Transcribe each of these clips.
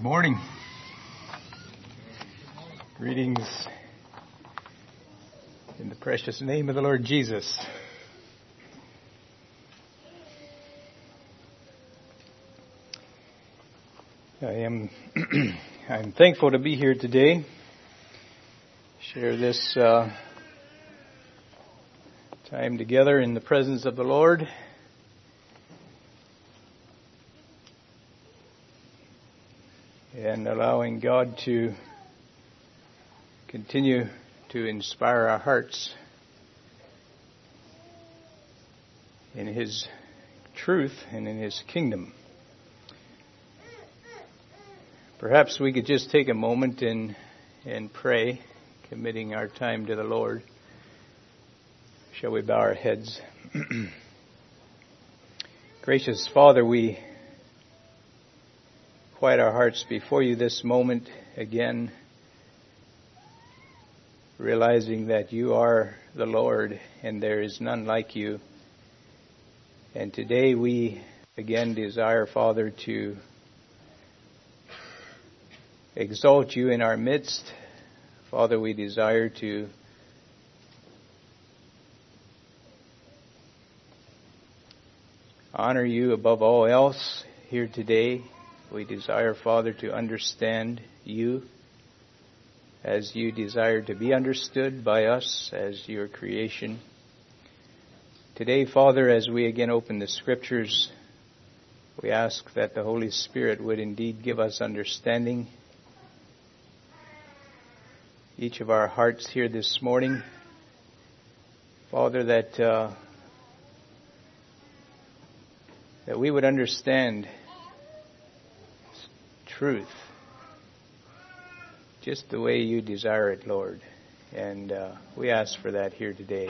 Good morning. Greetings in the precious name of the Lord Jesus. I am I'm thankful to be here today. Share this uh, time together in the presence of the Lord. and allowing God to continue to inspire our hearts in His truth and in His kingdom. Perhaps we could just take a moment and, and pray, committing our time to the Lord. Shall we bow our heads? Gracious Father, we quiet our hearts before you this moment again, realizing that you are the Lord and there is none like you. And today we again desire, Father, to exalt you in our midst. Father, we desire to honor you above all else here today we desire, Father, to understand you as you desire to be understood by us as your creation. Today, Father, as we again open the scriptures, we ask that the Holy Spirit would indeed give us understanding. Each of our hearts here this morning, Father, that uh, that we would understand truth just the way you desire it, Lord. And uh, we ask for that here today.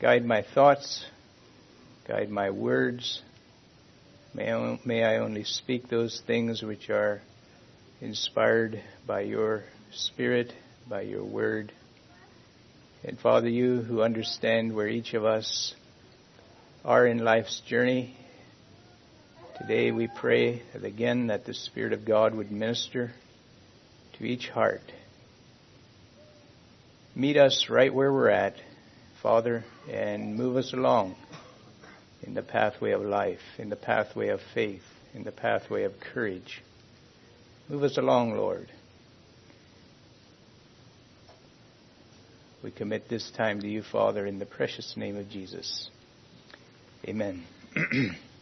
Guide my thoughts, guide my words. May I, may I only speak those things which are inspired by your Spirit, by your word. And Father, you who understand where each of us are in life's journey Today we pray that again that the Spirit of God would minister to each heart. Meet us right where we're at, Father, and move us along in the pathway of life, in the pathway of faith, in the pathway of courage. Move us along, Lord. We commit this time to you, Father, in the precious name of Jesus. Amen.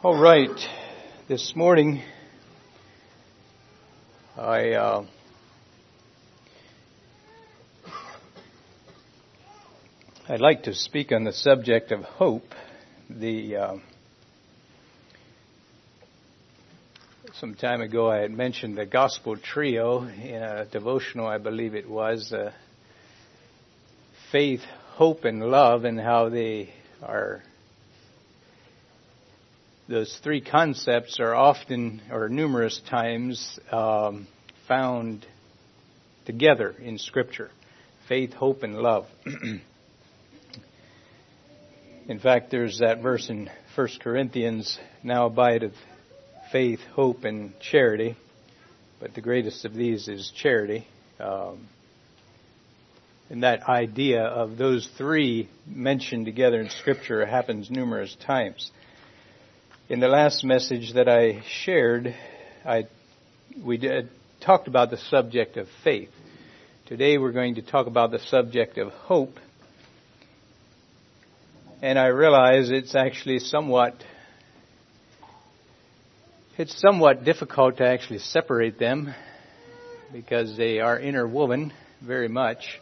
All right. This morning, I uh, I'd like to speak on the subject of hope. The uh, some time ago, I had mentioned the gospel trio in a devotional, I believe it was, uh, faith, hope, and love, and how they are those three concepts are often or numerous times um, found together in Scripture faith, hope, and love. in fact, there's that verse in 1 Corinthians now abideth faith, hope, and charity. But the greatest of these is charity. Um, and that idea of those three mentioned together in Scripture happens numerous times. In the last message that I shared, I, we did, talked about the subject of faith. Today we're going to talk about the subject of hope. And I realize it's actually somewhat it's somewhat difficult to actually separate them because they are interwoven very much,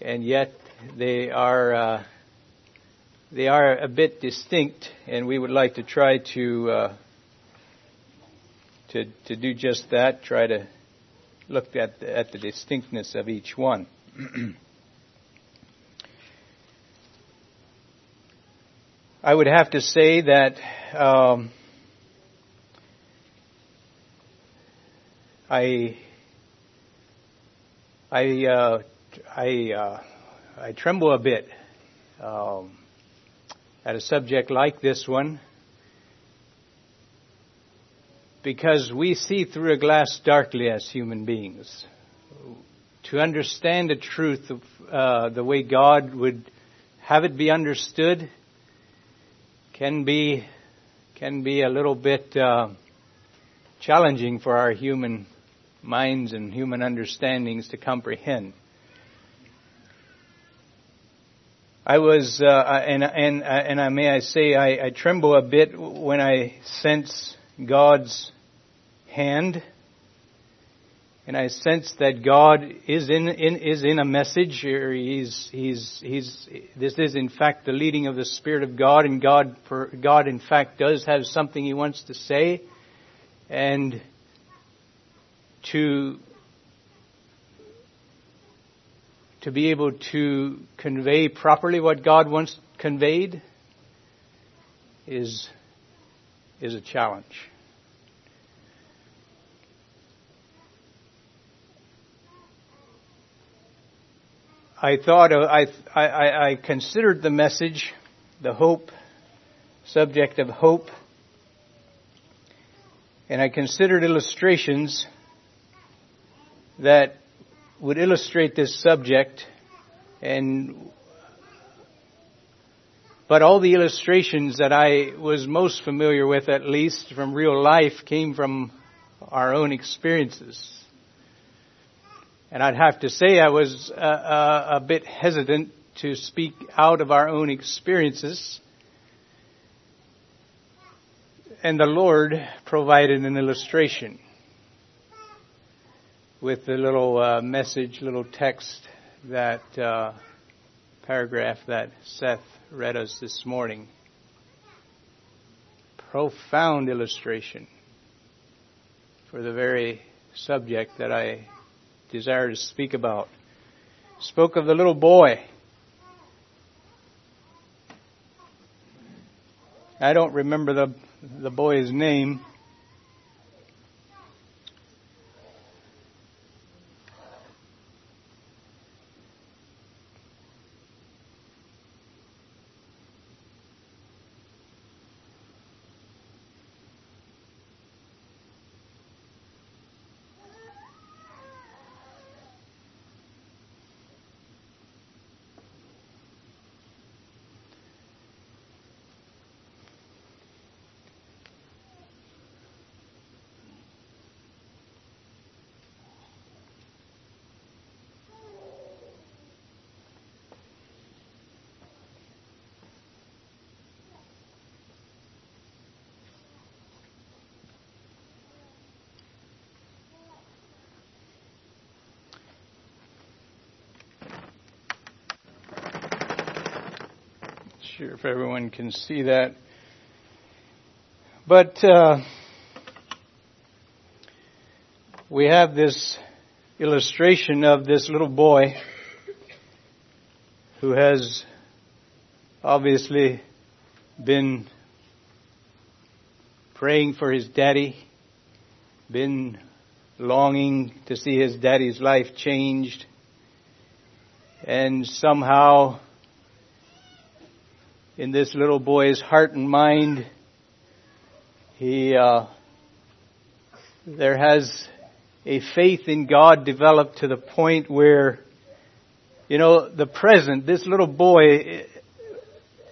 and yet they are uh, they are a bit distinct, and we would like to try to uh, to to do just that. Try to look at the, at the distinctness of each one. I would have to say that um, I I uh, I uh, I tremble a bit. Um, at a subject like this one because we see through a glass darkly as human beings. To understand the truth of uh, the way God would have it be understood can be can be a little bit uh, challenging for our human minds and human understandings to comprehend. I was, uh, and and and I may I say I, I tremble a bit when I sense God's hand, and I sense that God is in, in is in a message. Or he's he's he's. This is in fact the leading of the Spirit of God, and God for God in fact does have something He wants to say, and to to be able to convey properly what God wants conveyed is, is a challenge. I thought uh, I, I, I considered the message, the hope, subject of hope, and I considered illustrations that would illustrate this subject and but all the illustrations that I was most familiar with, at least from real life, came from our own experiences. And I'd have to say I was a, a, a bit hesitant to speak out of our own experiences. And the Lord provided an illustration with the little uh, message, little text, that uh, paragraph that Seth read us this morning. Profound illustration for the very subject that I desire to speak about. Spoke of the little boy. I don't remember the the boy's name. Sure if everyone can see that. But uh, we have this illustration of this little boy who has obviously been praying for his daddy, been longing to see his daddy's life changed, and somehow in this little boy's heart and mind. He, uh, there has a faith in God developed to the point where, you know, the present, this little boy,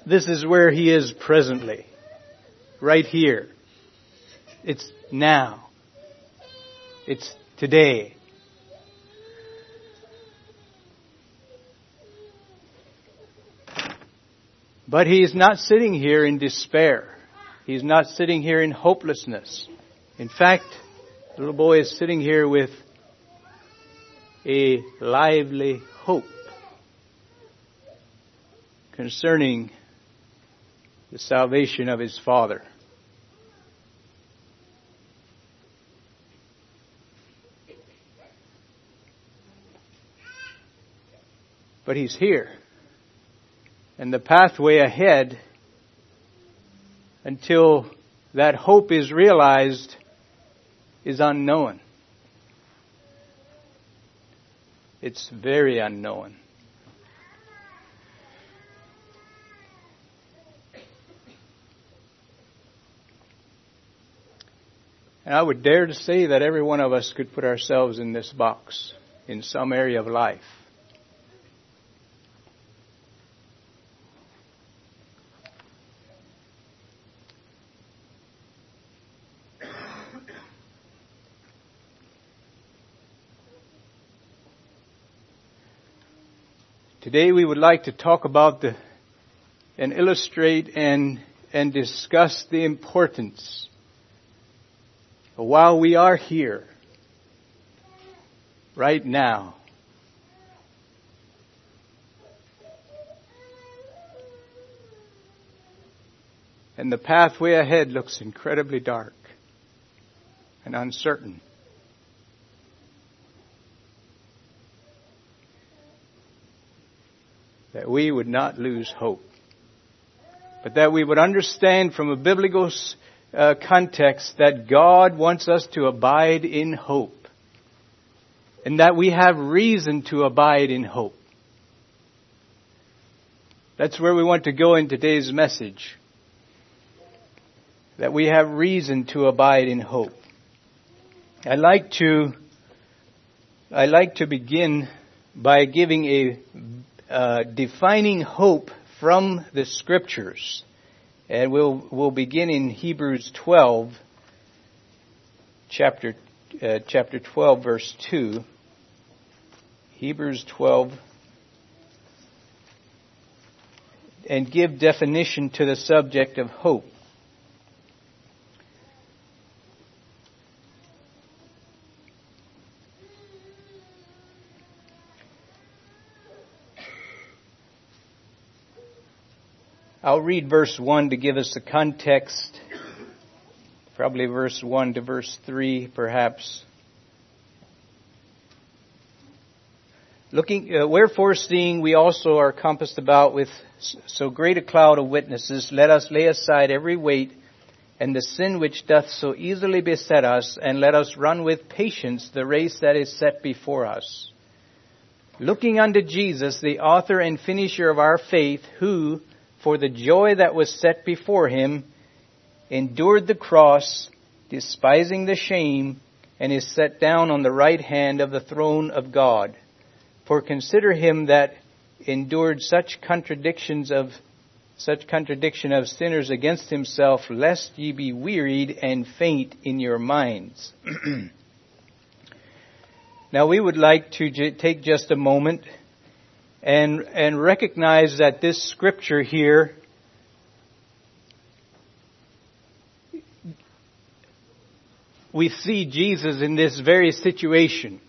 this is where he is presently. Right here. It's now. It's today. But he is not sitting here in despair. He's not sitting here in hopelessness. In fact, the little boy is sitting here with a lively hope concerning the salvation of his father. But he's here and the pathway ahead until that hope is realized is unknown. It's very unknown. And I would dare to say that every one of us could put ourselves in this box in some area of life. Today we would like to talk about the, and illustrate and, and discuss the importance while we are here, right now, and the pathway ahead looks incredibly dark and uncertain. That we would not lose hope, but that we would understand from a biblical uh, context that God wants us to abide in hope, and that we have reason to abide in hope. That's where we want to go in today's message. That we have reason to abide in hope. I like to, I like to begin by giving a uh, defining hope from the scriptures. And we'll, we'll begin in Hebrews 12, chapter, uh, chapter 12, verse 2. Hebrews 12, and give definition to the subject of hope. I'll read verse 1 to give us the context. Probably verse 1 to verse 3, perhaps. Looking, uh, wherefore seeing we also are compassed about with so great a cloud of witnesses, let us lay aside every weight and the sin which doth so easily beset us, and let us run with patience the race that is set before us. Looking unto Jesus, the author and finisher of our faith, who, for the joy that was set before him, endured the cross, despising the shame, and is set down on the right hand of the throne of God. For consider him that endured such contradictions of such contradiction of sinners against himself, lest ye be wearied and faint in your minds. now we would like to j- take just a moment and, and recognize that this scripture here we see Jesus in this very situation.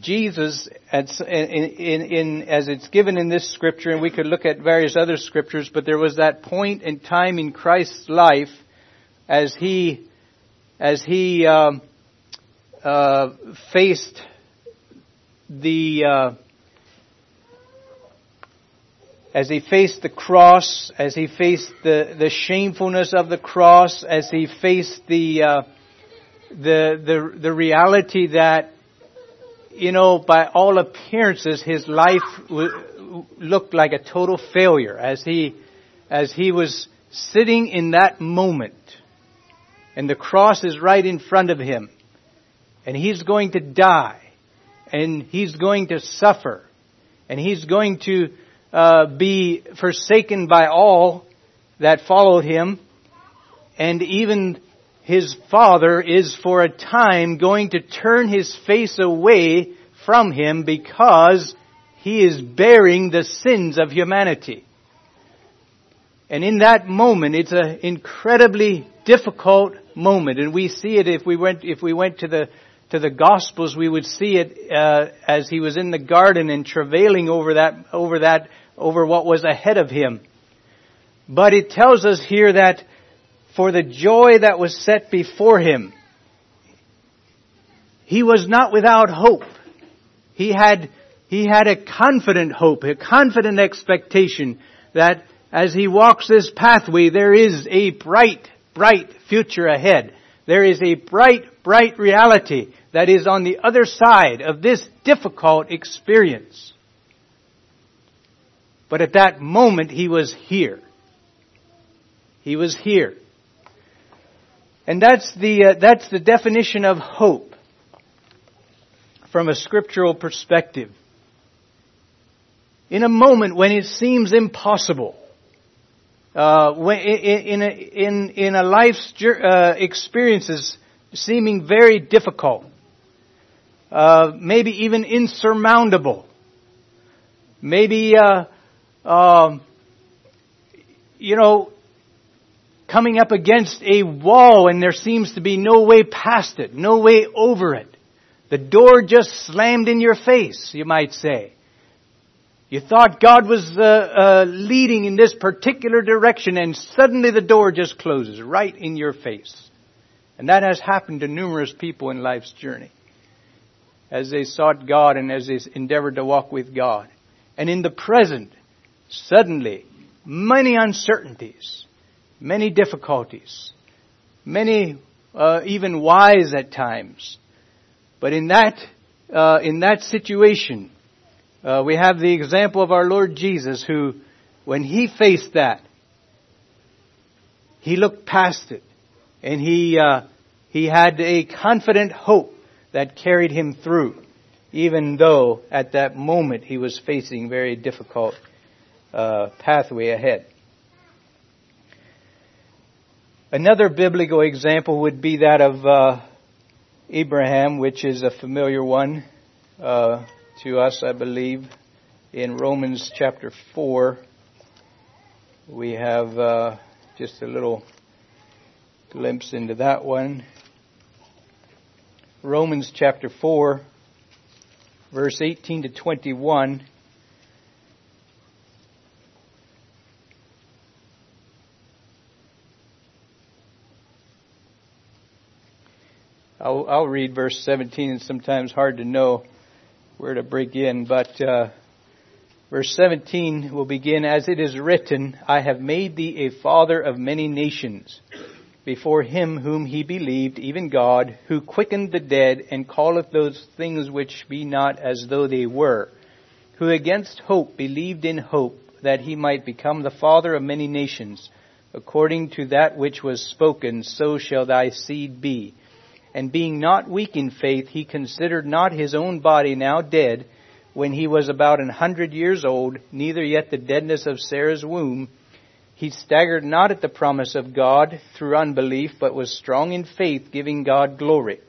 Jesus, as, in, in, in, as it's given in this scripture, and we could look at various other scriptures, but there was that point in time in Christ's life as he, as he um, uh, faced the uh, as he faced the cross, as he faced the, the shamefulness of the cross, as he faced the, uh, the, the, the reality that, you know, by all appearances, his life w- looked like a total failure as he, as he was sitting in that moment. And the cross is right in front of him. And he's going to die. And he's going to suffer. And he's going to uh, be forsaken by all that followed him, and even his father is for a time going to turn his face away from him because he is bearing the sins of humanity. And in that moment, it's an incredibly difficult moment, and we see it if we went if we went to the to the Gospels, we would see it uh, as he was in the garden and travailing over that over that over what was ahead of him. But it tells us here that for the joy that was set before him, he was not without hope. He had, he had a confident hope, a confident expectation that as he walks this pathway, there is a bright, bright future ahead. There is a bright, bright reality that is on the other side of this difficult experience. But at that moment, he was here. He was here. And that's the, uh, that's the definition of hope from a scriptural perspective. In a moment when it seems impossible, uh, when, in, in, a, in, in a life's uh, experiences seeming very difficult, uh, maybe even insurmountable, maybe, uh, um, you know, coming up against a wall and there seems to be no way past it, no way over it. The door just slammed in your face, you might say. You thought God was uh, uh, leading in this particular direction and suddenly the door just closes right in your face. And that has happened to numerous people in life's journey as they sought God and as they endeavored to walk with God. And in the present, suddenly, many uncertainties, many difficulties, many uh, even wise at times. But in that, uh, in that situation, uh, we have the example of our Lord Jesus who, when he faced that, he looked past it and he, uh, he had a confident hope that carried him through, even though at that moment he was facing very difficult uh, pathway ahead. Another biblical example would be that of uh, Abraham, which is a familiar one. Uh, to us, I believe, in Romans chapter 4. We have uh, just a little glimpse into that one. Romans chapter 4, verse 18 to 21. I'll, I'll, read verse 17. It's sometimes hard to know where to break in, but uh, verse 17 will begin as it is written, I have made thee a father of many nations. Before him whom he believed, even God, who quickened the dead and calleth those things which be not as though they were, who against hope believed in hope that he might become the father of many nations, according to that which was spoken, so shall thy seed be and being not weak in faith, he considered not his own body now dead when he was about an hundred years old, neither yet the deadness of Sarah's womb. He staggered not at the promise of God through unbelief, but was strong in faith, giving God glory.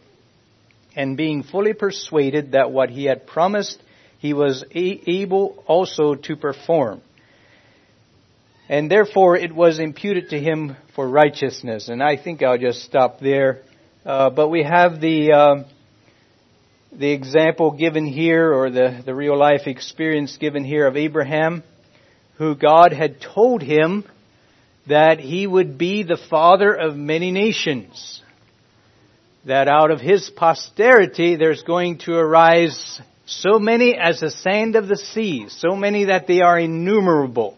And being fully persuaded that what he had promised, he was able also to perform. And therefore it was imputed to him for righteousness. And I think I'll just stop there uh, but we have the uh, the example given here, or the, the real life experience given here of Abraham, who God had told him that he would be the father of many nations. That out of his posterity there's going to arise so many as the sand of the sea, so many that they are innumerable.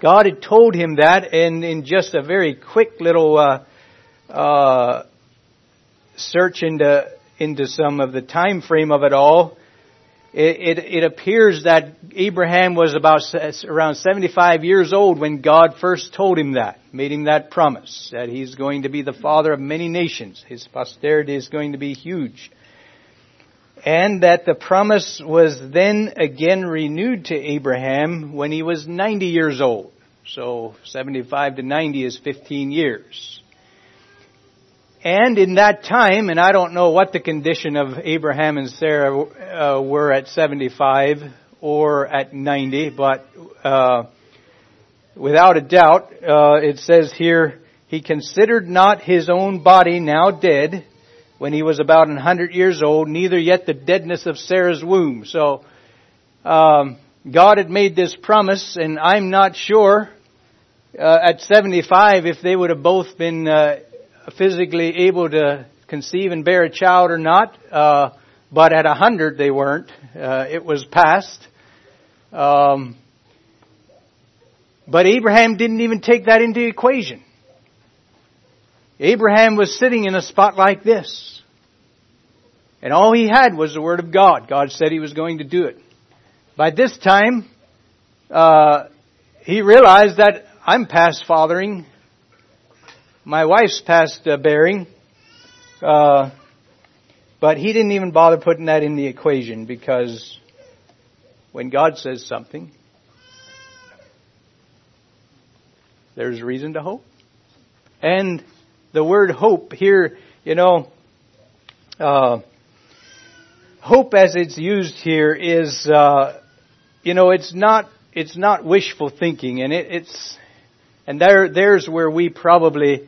God had told him that, and in just a very quick little uh, uh, search into into some of the time frame of it all, it, it, it, appears that Abraham was about around 75 years old when God first told him that, made him that promise, that he's going to be the father of many nations. His posterity is going to be huge. And that the promise was then again renewed to Abraham when he was 90 years old. So 75 to 90 is 15 years. And in that time, and I don't know what the condition of Abraham and Sarah uh, were at 75 or at 90, but uh, without a doubt, uh, it says here, he considered not his own body now dead when he was about 100 years old, neither yet the deadness of Sarah's womb. So, um, God had made this promise, and I'm not sure uh, at 75 if they would have both been uh, physically able to conceive and bear a child or not, uh, but at a hundred they weren't. Uh, it was past. Um, but Abraham didn't even take that into equation. Abraham was sitting in a spot like this. And all he had was the Word of God. God said he was going to do it. By this time, uh, he realized that I'm past fathering my wife's past uh, bearing, uh, but he didn't even bother putting that in the equation because when God says something, there's reason to hope. And the word hope here, you know, uh, hope as it's used here is, uh, you know, it's not it's not wishful thinking, and it, it's and there there's where we probably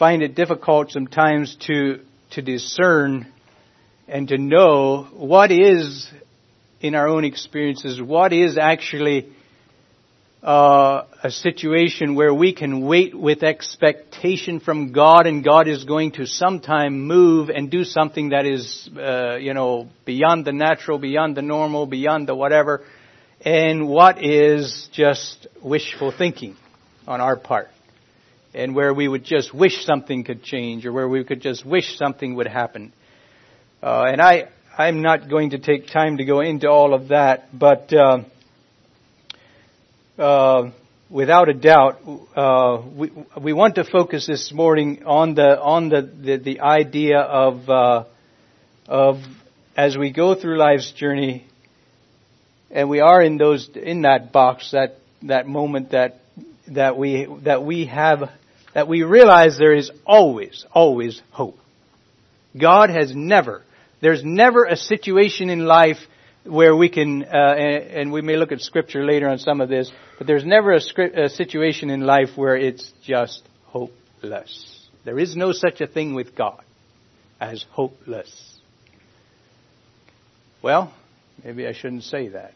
find it difficult sometimes to to discern and to know what is in our own experiences what is actually uh, a situation where we can wait with expectation from God, and God is going to sometime move and do something that is, uh, you know, beyond the natural, beyond the normal, beyond the whatever, and what is just wishful thinking on our part, and where we would just wish something could change, or where we could just wish something would happen. Uh, and I, I'm not going to take time to go into all of that, but. Uh, uh, without a doubt, uh, we, we want to focus this morning on the on the the, the idea of uh, of as we go through life's journey, and we are in those in that box that that moment that that we that we have that we realize there is always always hope. God has never there's never a situation in life where we can, uh, and, and, we may look at scripture later on some of this, but there's never a, script, a situation in life where it's just hopeless. There is no such a thing with God as hopeless. Well, maybe I shouldn't say that.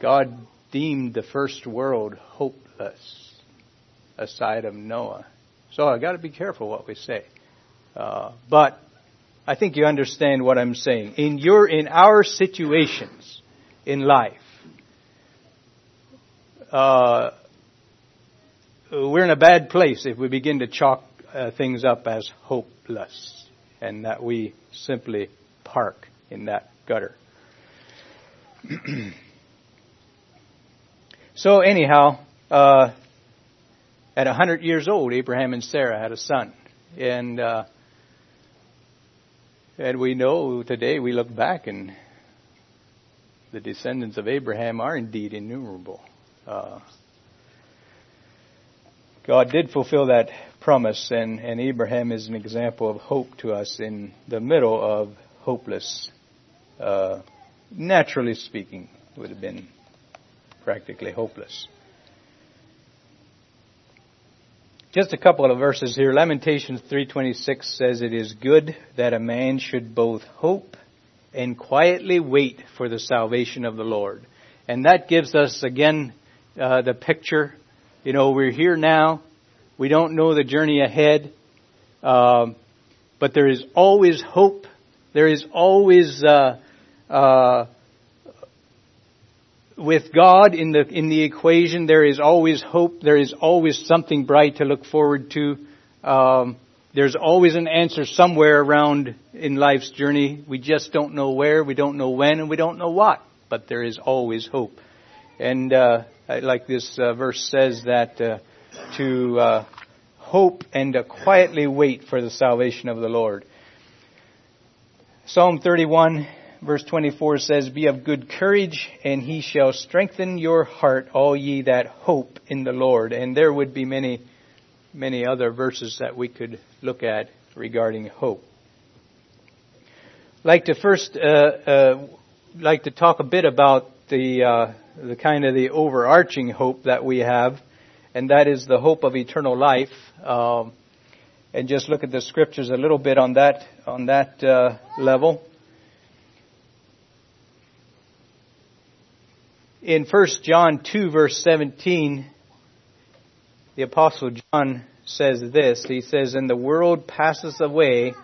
God deemed the first world hopeless aside of Noah. So I got to be careful what we say. Uh, but I think you understand what I'm saying. In your, in our situations in life, uh, we're in a bad place if we begin to chalk uh, things up as hopeless and that we simply park in that gutter. so anyhow, uh, at a hundred years old, Abraham and Sarah had a son, and uh, and we know today, we look back and the descendants of Abraham are indeed innumerable. Uh, God did fulfill that promise, and, and Abraham is an example of hope to us in the middle of hopeless, uh, naturally speaking, would have been practically hopeless. Just a couple of verses here. Lamentations 3:26 says it is good that a man should both hope and quietly wait for the salvation of the Lord. And that gives us again uh, the picture. You know, we're here now. We don't know the journey ahead, um, but there is always hope. There is always uh, uh, with God in the in the equation, there is always hope. There is always something bright to look forward to. Um, there's always an answer somewhere around in life's journey. We just don't know where, we don't know when, and we don't know what. But there is always hope. And uh, like this uh, verse says that uh, to uh, hope and to quietly wait for the salvation of the Lord. Psalm 31 verse 24 says, Be of good courage, and he shall strengthen your heart, all ye that hope in the Lord. And there would be many, many other verses that we could look at regarding hope. Like to first, uh, uh, like to talk a bit about the, uh, the kind of the overarching hope that we have, and that is the hope of eternal life. Um, and just look at the scriptures a little bit on that on that uh, level. In 1 John 2 verse 17, the apostle John says this. He says, And the world passeth away,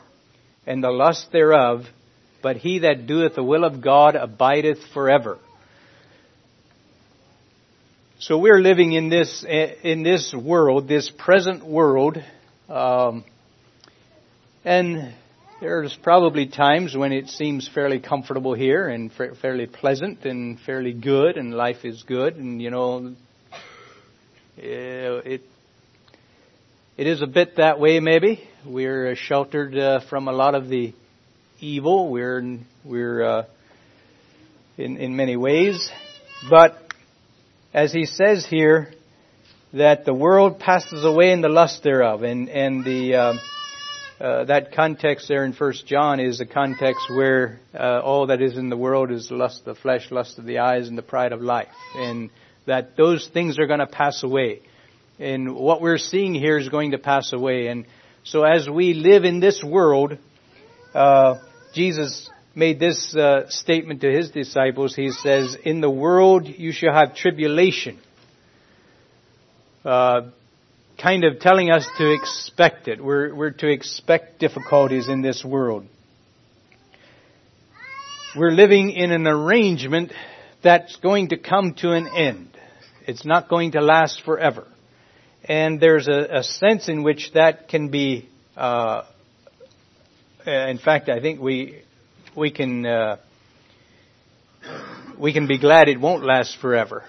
and the lust thereof, but he that doeth the will of God abideth forever. So we're living in this, in this world, this present world, um, and there's probably times when it seems fairly comfortable here and fairly pleasant and fairly good and life is good and you know it it is a bit that way, maybe. We're sheltered uh, from a lot of the evil. We're we're uh, in in many ways, but as he says here, that the world passes away in the lust thereof, and and the uh, uh, that context there in First John is a context where uh, all that is in the world is lust of the flesh, lust of the eyes, and the pride of life, and that those things are going to pass away. And what we're seeing here is going to pass away. And so as we live in this world, uh, Jesus made this uh, statement to his disciples. He says, "In the world you shall have tribulation." Kind of telling us to expect it. We're, we're to expect difficulties in this world. We're living in an arrangement that's going to come to an end. It's not going to last forever. And there's a, a sense in which that can be, uh, in fact, I think we, we can, uh, we can be glad it won't last forever.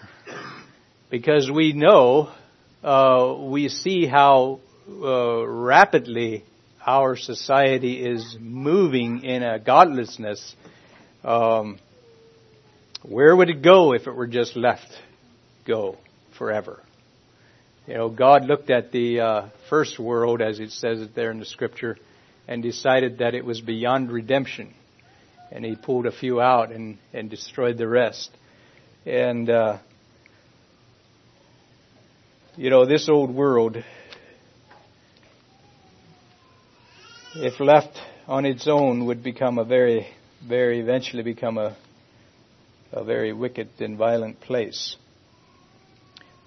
Because we know uh, we see how uh, rapidly our society is moving in a godlessness. Um, where would it go if it were just left go forever? You know, God looked at the uh, first world, as it says it there in the scripture, and decided that it was beyond redemption, and He pulled a few out and and destroyed the rest. And uh, you know, this old world, if left on its own, would become a very, very eventually become a, a very wicked and violent place.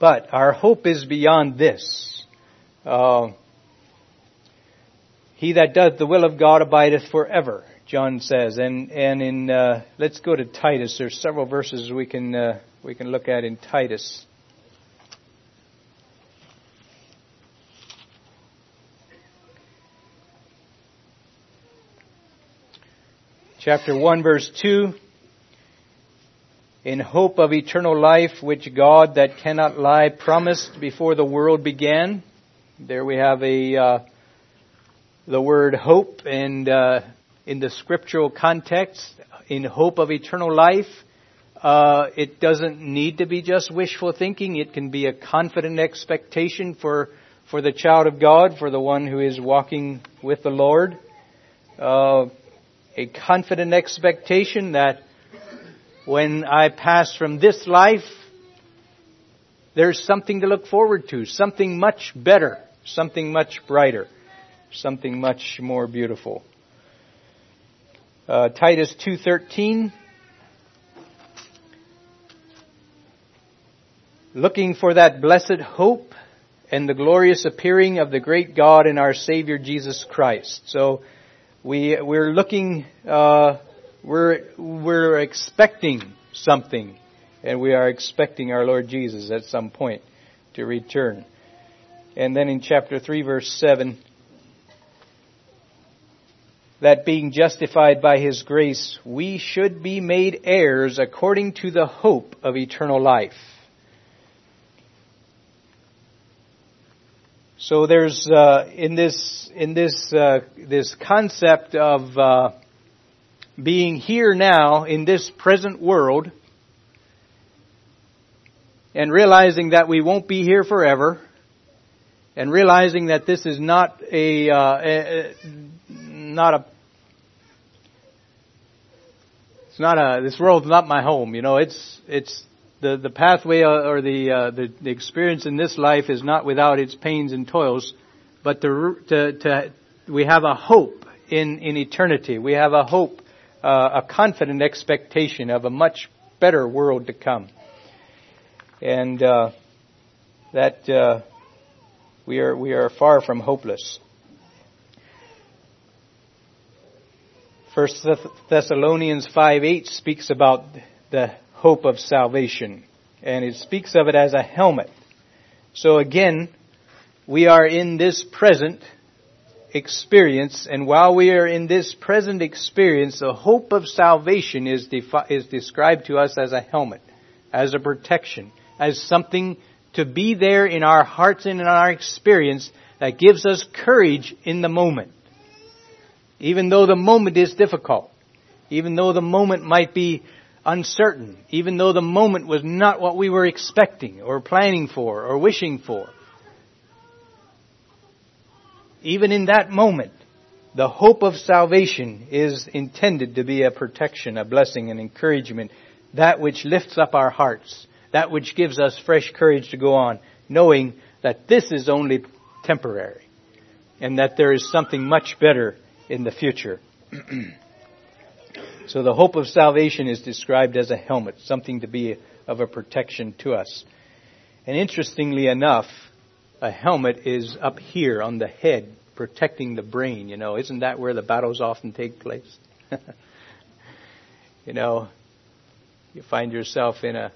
But our hope is beyond this. Uh, he that doth the will of God abideth forever, John says. And and in uh, let's go to Titus. There's several verses we can uh, we can look at in Titus. Chapter 1 verse 2 in hope of eternal life which God that cannot lie promised before the world began. There we have a uh, the word hope and uh, in the scriptural context in hope of eternal life uh, it doesn't need to be just wishful thinking. It can be a confident expectation for for the child of God for the one who is walking with the Lord. Uh, a confident expectation that when I pass from this life, there's something to look forward to, something much better, something much brighter, something much more beautiful. Uh, Titus 2:13 looking for that blessed hope and the glorious appearing of the great God and our Savior Jesus Christ. So we we're looking uh, we're we're expecting something, and we are expecting our Lord Jesus at some point to return. And then in chapter three, verse seven, that being justified by His grace, we should be made heirs according to the hope of eternal life. So there's uh, in this in this uh, this concept of uh, being here now in this present world, and realizing that we won't be here forever, and realizing that this is not a, uh, a, not a it's not a this world's not my home. You know, it's it's the, the pathway or the, uh, the, the experience in this life is not without its pains and toils, but to, to, to we have a hope in, in eternity. We have a hope, uh, a confident expectation of a much better world to come. And uh, that uh, we are we are far from hopeless. First Thessalonians five eight speaks about the hope of salvation. And it speaks of it as a helmet. So again, we are in this present experience, and while we are in this present experience, the hope of salvation is, defi- is described to us as a helmet, as a protection, as something to be there in our hearts and in our experience that gives us courage in the moment. Even though the moment is difficult, even though the moment might be uncertain, even though the moment was not what we were expecting or planning for or wishing for. Even in that moment, the hope of salvation is intended to be a protection, a blessing, an encouragement, that which lifts up our hearts, that which gives us fresh courage to go on, knowing that this is only temporary and that there is something much better in the future. so the hope of salvation is described as a helmet, something to be of a protection to us. And interestingly enough, a helmet is up here on the head, protecting the brain, you know. Isn't that where the battles often take place? you know, you find yourself in a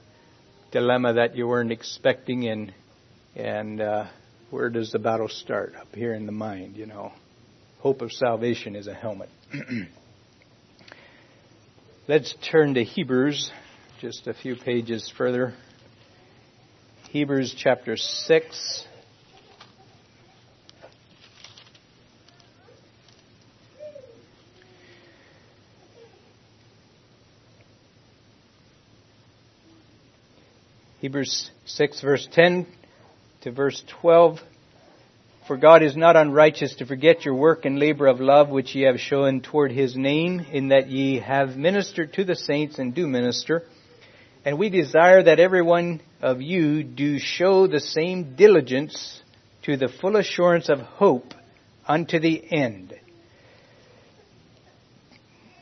dilemma that you weren't expecting and and uh, where does the battle start? Up here in the mind, you know. Hope of salvation is a helmet. Let's turn to Hebrews, just a few pages further. Hebrews chapter 6. Hebrews 6 verse 10 to verse 12. For God is not unrighteous to forget your work and labor of love which ye have shown toward his name, in that ye have ministered to the saints and do minister. And we desire that every one of you do show the same diligence to the full assurance of hope unto the end.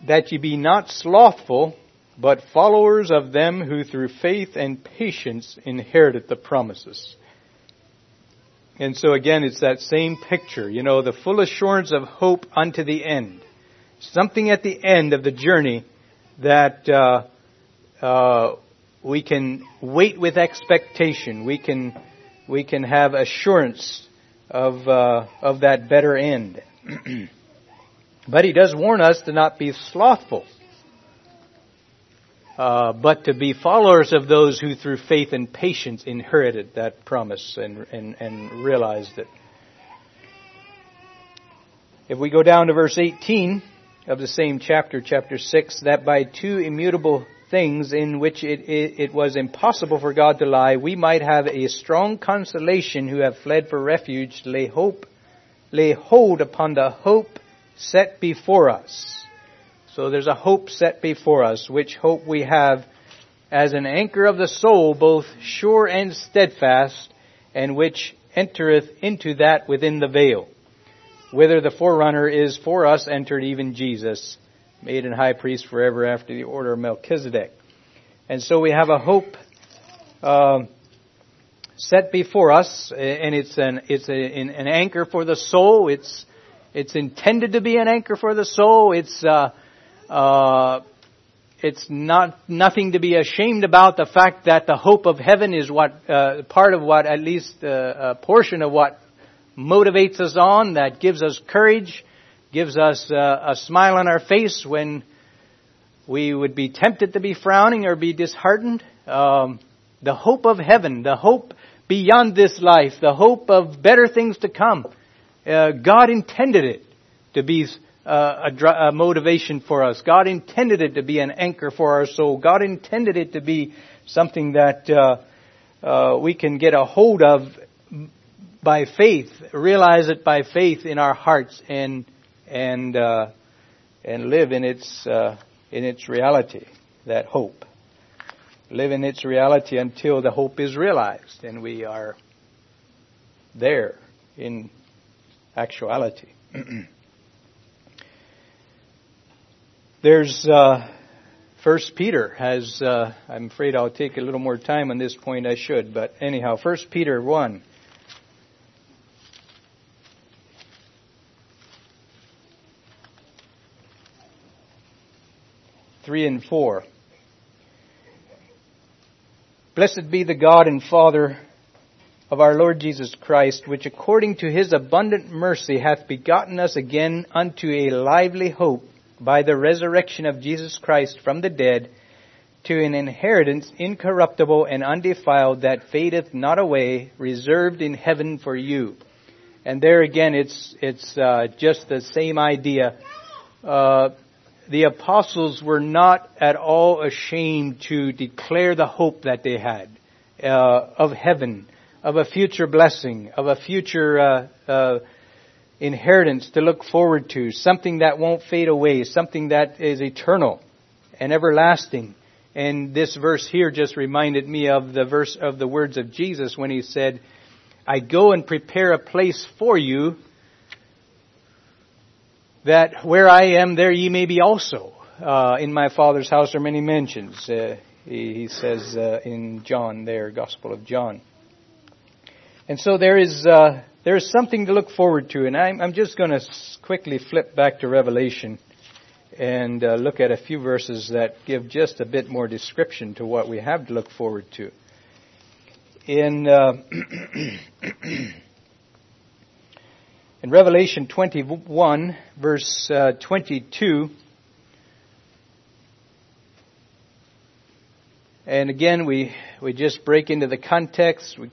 That ye be not slothful, but followers of them who through faith and patience inherited the promises. And so again, it's that same picture, you know, the full assurance of hope unto the end. Something at the end of the journey that uh, uh, we can wait with expectation. We can we can have assurance of uh, of that better end. but he does warn us to not be slothful. Uh, but to be followers of those who through faith and patience inherited that promise and, and, and realized it. If we go down to verse 18 of the same chapter, chapter 6, that by two immutable things in which it, it, it was impossible for God to lie, we might have a strong consolation who have fled for refuge, lay hope, lay hold upon the hope set before us. So there's a hope set before us, which hope we have as an anchor of the soul, both sure and steadfast, and which entereth into that within the veil, whither the forerunner is for us entered even Jesus, made an high priest forever after the order of Melchizedek. And so we have a hope uh, set before us, and it's an it's a, an anchor for the soul. It's it's intended to be an anchor for the soul. It's uh, uh, it's not nothing to be ashamed about. The fact that the hope of heaven is what uh, part of what, at least uh, a portion of what motivates us on, that gives us courage, gives us uh, a smile on our face when we would be tempted to be frowning or be disheartened. Um, the hope of heaven, the hope beyond this life, the hope of better things to come. Uh, God intended it to be uh, a, a, motivation for us. God intended it to be an anchor for our soul. God intended it to be something that uh, uh, we can get a hold of by faith, realize it by faith in our hearts, and and uh, and live in its uh, in its reality. That hope, live in its reality until the hope is realized, and we are there in actuality. There's uh, First Peter has. Uh, I'm afraid I'll take a little more time on this point. I should, but anyhow, First Peter one. Three and four. Blessed be the God and Father of our Lord Jesus Christ, which according to his abundant mercy hath begotten us again unto a lively hope by the resurrection of Jesus Christ from the dead, to an inheritance incorruptible and undefiled that fadeth not away, reserved in heaven for you. And there again, it's it's uh, just the same idea. Uh, the apostles were not at all ashamed to declare the hope that they had uh, of heaven, of a future blessing, of a future uh, uh, inheritance to look forward to, something that won't fade away, something that is eternal and everlasting. And this verse here just reminded me of the verse of the words of Jesus when he said, I go and prepare a place for you that where I am, there ye may be also. Uh, in my Father's house are many mansions, uh, he, he, says uh, in John there, Gospel of John. And so there is there is something to look forward to, and I'm, I'm just going to quickly flip back to Revelation and uh, look at a few verses that give just a bit more description to what we have to look forward to. In uh, in Revelation 21, verse uh, 22, and again we we just break into the context. We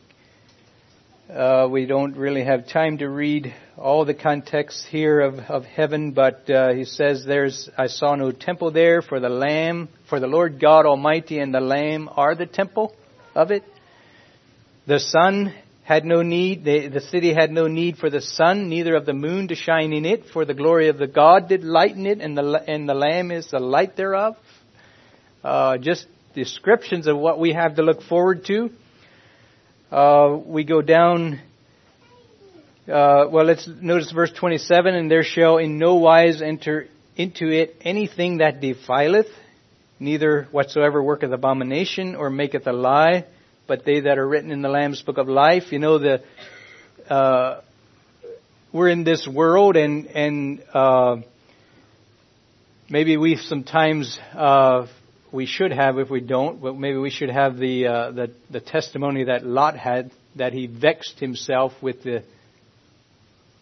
uh, we don't really have time to read all the context here of, of heaven, but uh, he says there's I saw no temple there for the Lamb, for the Lord God Almighty and the Lamb are the temple of it. The sun had no need, the, the city had no need for the sun, neither of the moon to shine in it, for the glory of the God did lighten it, and the and the Lamb is the light thereof. Uh, just descriptions of what we have to look forward to. Uh, we go down. Uh, well, let's notice verse 27. And there shall in no wise enter into it anything that defileth, neither whatsoever worketh abomination or maketh a lie, but they that are written in the Lamb's book of life. You know the. Uh, we're in this world, and and uh, maybe we sometimes uh, we should have if we don't, but maybe we should have the, uh, the, the testimony that Lot had that he vexed himself with the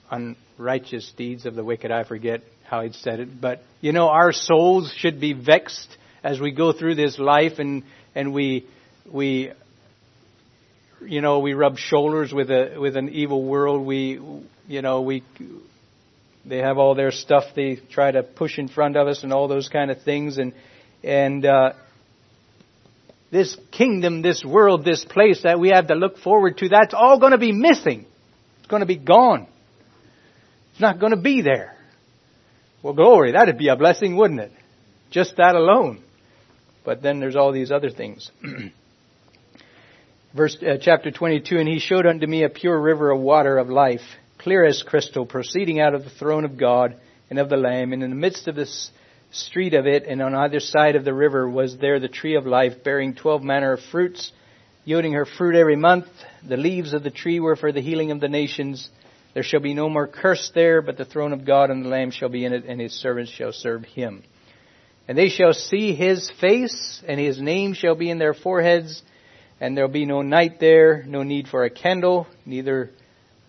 unrighteous deeds of the wicked. I forget how he'd said it, but you know, our souls should be vexed as we go through this life and, and we, we, you know, we rub shoulders with a, with an evil world. We, you know, we, they have all their stuff they try to push in front of us and all those kind of things and, and uh, this kingdom, this world, this place that we have to look forward to, that's all going to be missing. It's going to be gone. It's not going to be there. Well, glory, that'd be a blessing, wouldn't it? Just that alone. But then there's all these other things. Verse uh, chapter 22, and he showed unto me a pure river of water of life, clear as crystal, proceeding out of the throne of God and of the Lamb, and in the midst of this street of it, and on either side of the river was there the tree of life, bearing twelve manner of fruits, yielding her fruit every month. The leaves of the tree were for the healing of the nations. There shall be no more curse there, but the throne of God and the Lamb shall be in it, and his servants shall serve him. And they shall see his face, and his name shall be in their foreheads, and there will be no night there, no need for a candle, neither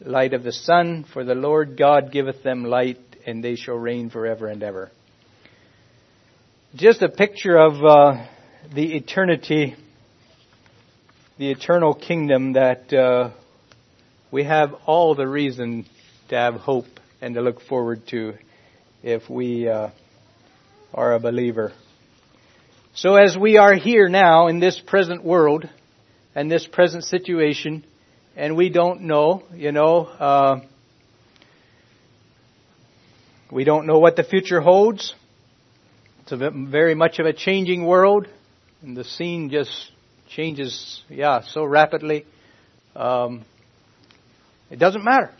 light of the sun, for the Lord God giveth them light, and they shall reign forever and ever just a picture of uh, the eternity, the eternal kingdom that uh, we have all the reason to have hope and to look forward to if we uh, are a believer. So as we are here now in this present world and this present situation, and we don't know, you know, uh, we don't know what the future holds. It's a very much of a changing world, and the scene just changes, yeah, so rapidly. Um, it doesn't matter.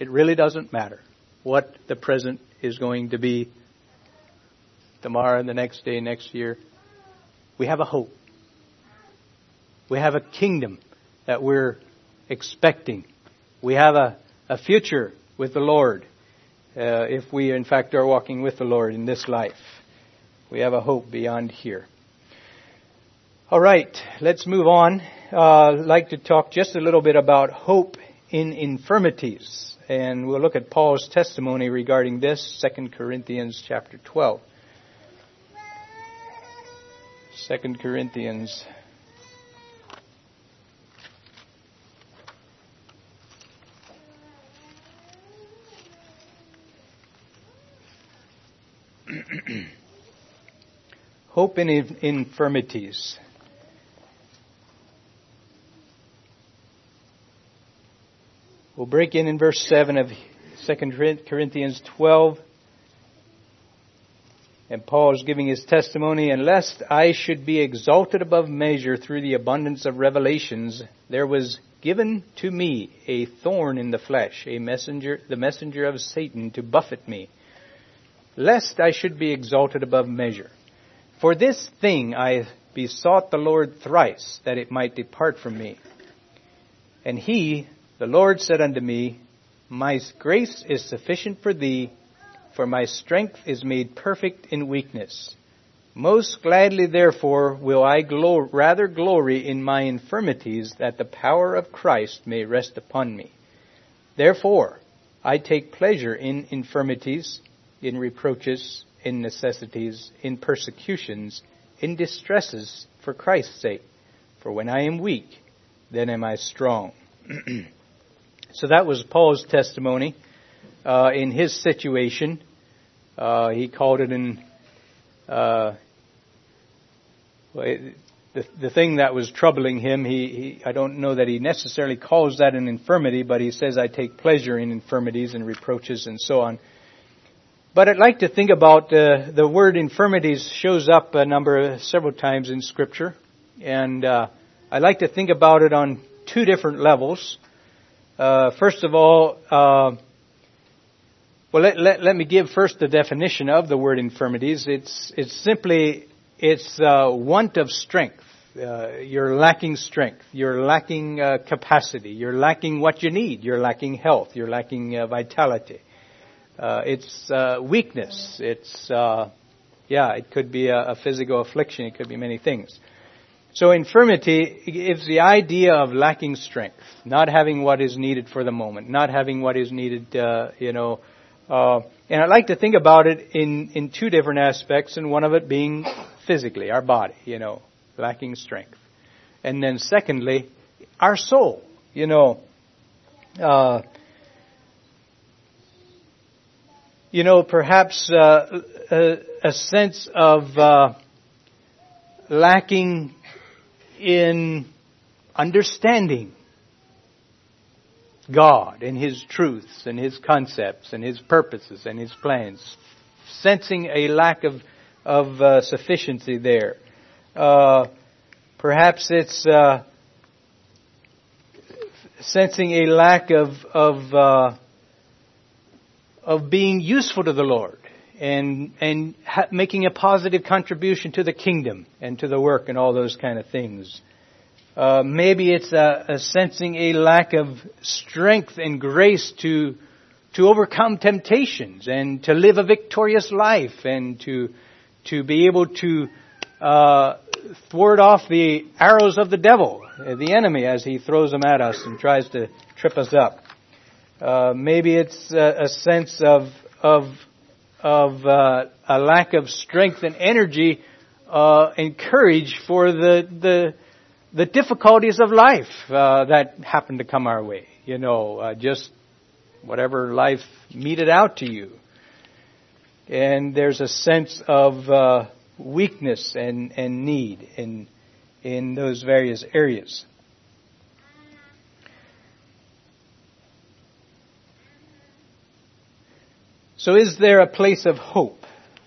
It really doesn't matter what the present is going to be tomorrow, the next day, next year. We have a hope. We have a kingdom that we're expecting. We have a, a future with the Lord uh, if we, in fact, are walking with the Lord in this life. We have a hope beyond here. All right, let's move on. Uh, I'd like to talk just a little bit about hope in infirmities, and we'll look at Paul's testimony regarding this, 2 Corinthians chapter 12. Second Corinthians Hope in infirmities. We'll break in in verse 7 of 2 Corinthians 12. And Paul is giving his testimony, and lest I should be exalted above measure through the abundance of revelations, there was given to me a thorn in the flesh, a messenger, the messenger of Satan to buffet me, lest I should be exalted above measure. For this thing I besought the Lord thrice, that it might depart from me. And he, the Lord, said unto me, My grace is sufficient for thee, for my strength is made perfect in weakness. Most gladly, therefore, will I rather glory in my infirmities, that the power of Christ may rest upon me. Therefore, I take pleasure in infirmities, in reproaches, in necessities, in persecutions, in distresses, for Christ's sake. For when I am weak, then am I strong. so that was Paul's testimony uh, in his situation. Uh, he called it in uh, the the thing that was troubling him. He, he I don't know that he necessarily calls that an infirmity, but he says I take pleasure in infirmities and reproaches and so on. But I'd like to think about uh, the word infirmities shows up a number, several times in Scripture, and uh, I like to think about it on two different levels. Uh, first of all, uh, well, let, let, let, me give first the definition of the word infirmities. It's it's simply it's uh, want of strength. Uh, you're lacking strength. You're lacking capacity. You're lacking what you need. You're lacking health. You're lacking vitality. Uh, it's uh, weakness. It's uh, yeah, it could be a, a, physical affliction. It could be many things. So infirmity is the idea of lacking strength, not having what is needed for the moment, not having what is needed, uh, you know. Uh, and I like to think about it in in two different aspects, and one of it being physically, our body, you know, lacking strength, and then secondly, our soul, you know. Uh, you know, perhaps uh, a, a, sense of uh, lacking in understanding God and His truths and His concepts and His purposes and His plans. Sensing a lack of, of uh, sufficiency there. Uh, perhaps it's uh, sensing a lack of, of uh, of being useful to the Lord and and ha- making a positive contribution to the kingdom and to the work and all those kind of things. Uh, maybe it's a, a, sensing a lack of strength and grace to to overcome temptations and to live a victorious life and to to be able to uh, thwart off the arrows of the devil, the enemy, as he throws them at us and tries to trip us up. Uh, maybe it's a, a, sense of of of uh, a lack of strength and energy uh, and courage for the the the difficulties of life uh, that happen to come our way. You know, uh, just whatever life meted out to you, and there's a sense of weakness and and need in in those various areas. So, is there a place of hope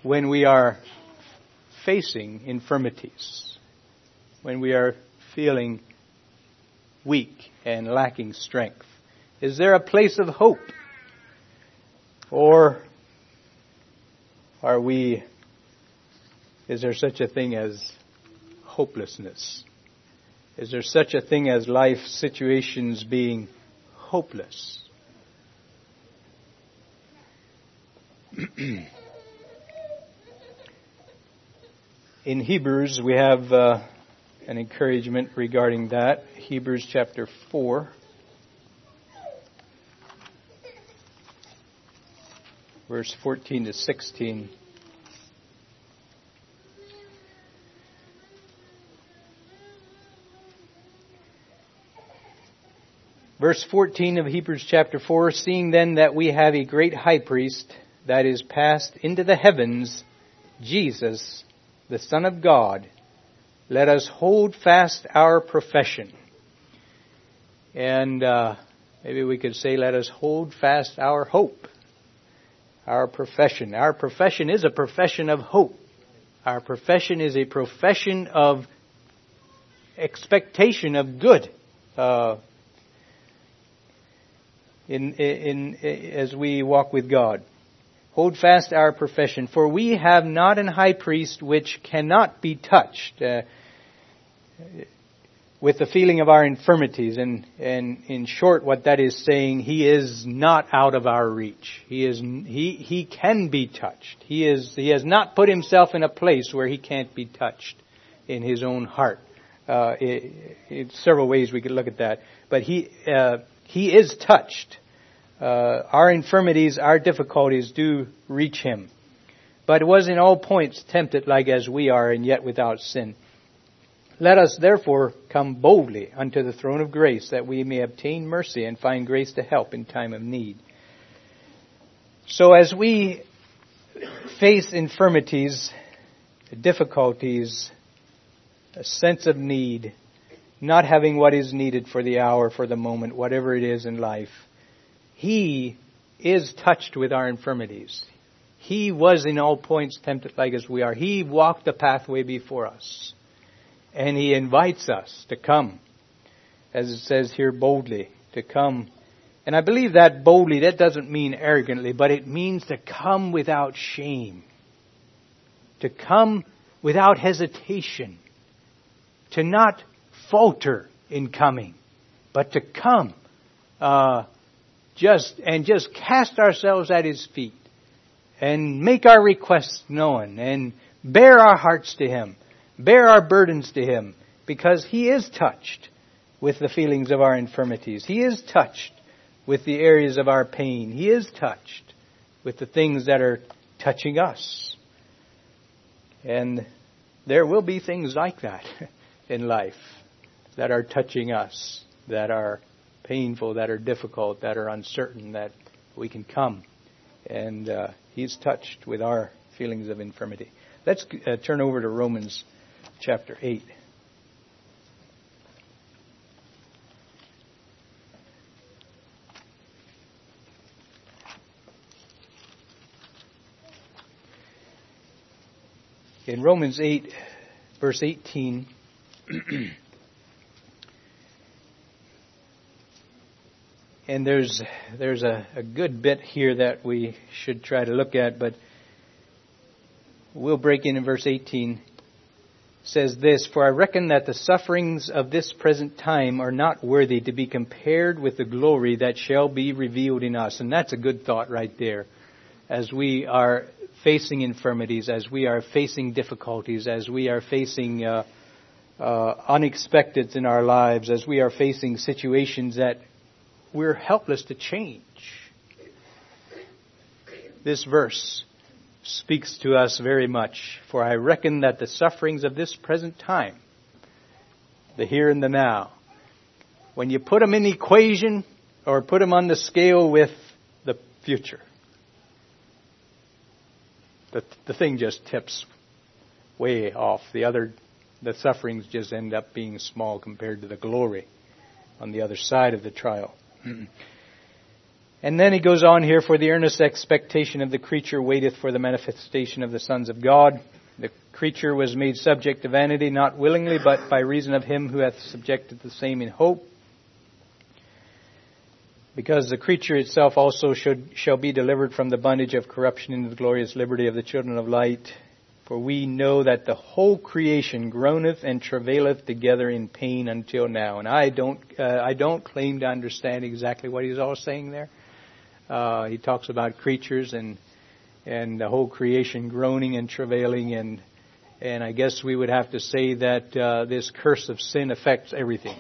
when we are facing infirmities? When we are feeling weak and lacking strength? Is there a place of hope? Or are we, is there such a thing as hopelessness? Is there such a thing as life situations being hopeless? in Hebrews, we have uh, an encouragement regarding that. Hebrews chapter 4. Verse 14 to 16. Verse 14 of Hebrews chapter 4 Seeing then that we have a great high priest that is passed into the heavens, Jesus, the Son of God, let us hold fast our profession. And uh, maybe we could say, let us hold fast our hope, our profession. Our profession is a profession of hope. Our profession is a profession of expectation of good. Uh, in, in, in, as we walk with God. Hold fast our profession, for we have not an high priest which cannot be touched uh, with the feeling of our infirmities. And, and in short, what that is saying, he is not out of our reach. He is he he can be touched. He is he has not put himself in a place where he can't be touched in his own heart. Uh, it, it, several ways we could look at that, but he uh, he is touched. Uh, our infirmities, our difficulties do reach him. But was in all points tempted like as we are, and yet without sin. Let us therefore come boldly unto the throne of grace, that we may obtain mercy and find grace to help in time of need. So as we face infirmities, difficulties, a sense of need, not having what is needed for the hour, for the moment, whatever it is in life. He is touched with our infirmities. He was in all points tempted like as we are. He walked the pathway before us. And He invites us to come, as it says here boldly, to come. And I believe that boldly, that doesn't mean arrogantly, but it means to come without shame. To come without hesitation. To not falter in coming, but to come uh, just and just cast ourselves at His feet and make our requests known and bear our hearts to Him, bear our burdens to Him, because He is touched with the feelings of our infirmities. He is touched with the areas of our pain. He is touched with the things that are touching us. And there will be things like that in life that are touching us, that are painful, that are difficult, that are uncertain, that we can come. And uh, He's touched with our feelings of infirmity. Let's uh, turn over to Romans chapter 8. In Romans 8, verse 18, and there's there's a, a good bit here that we should try to look at, but we'll break in in verse 18. Says this, For I reckon that the sufferings of this present time are not worthy to be compared with the glory that shall be revealed in us. And that's a good thought right there. As we are facing infirmities, as we are facing difficulties, as we are facing uh, uh, unexpected in our lives, as we are facing situations that we're helpless to change. This verse speaks to us very much, for I reckon that the sufferings of this present time, the here and the now, when you put them in equation or put them on the scale with the future, the, the thing just tips way off. The other, the sufferings just end up being small compared to the glory on the other side of the trial. And then he goes on here, for the earnest expectation of the creature waiteth for the manifestation of the sons of God. The creature was made subject to vanity, not willingly, but by reason of him who hath subjected the same in hope. Because the creature itself also should, shall be delivered from the bondage of corruption into the glorious liberty of the children of light. For we know that the whole creation groaneth and travaileth together in pain until now. And I don't, uh, I don't claim to understand exactly what he's all saying there. Uh, he talks about creatures and and the whole creation groaning and travailing, and and I guess we would have to say that uh, this curse of sin affects everything.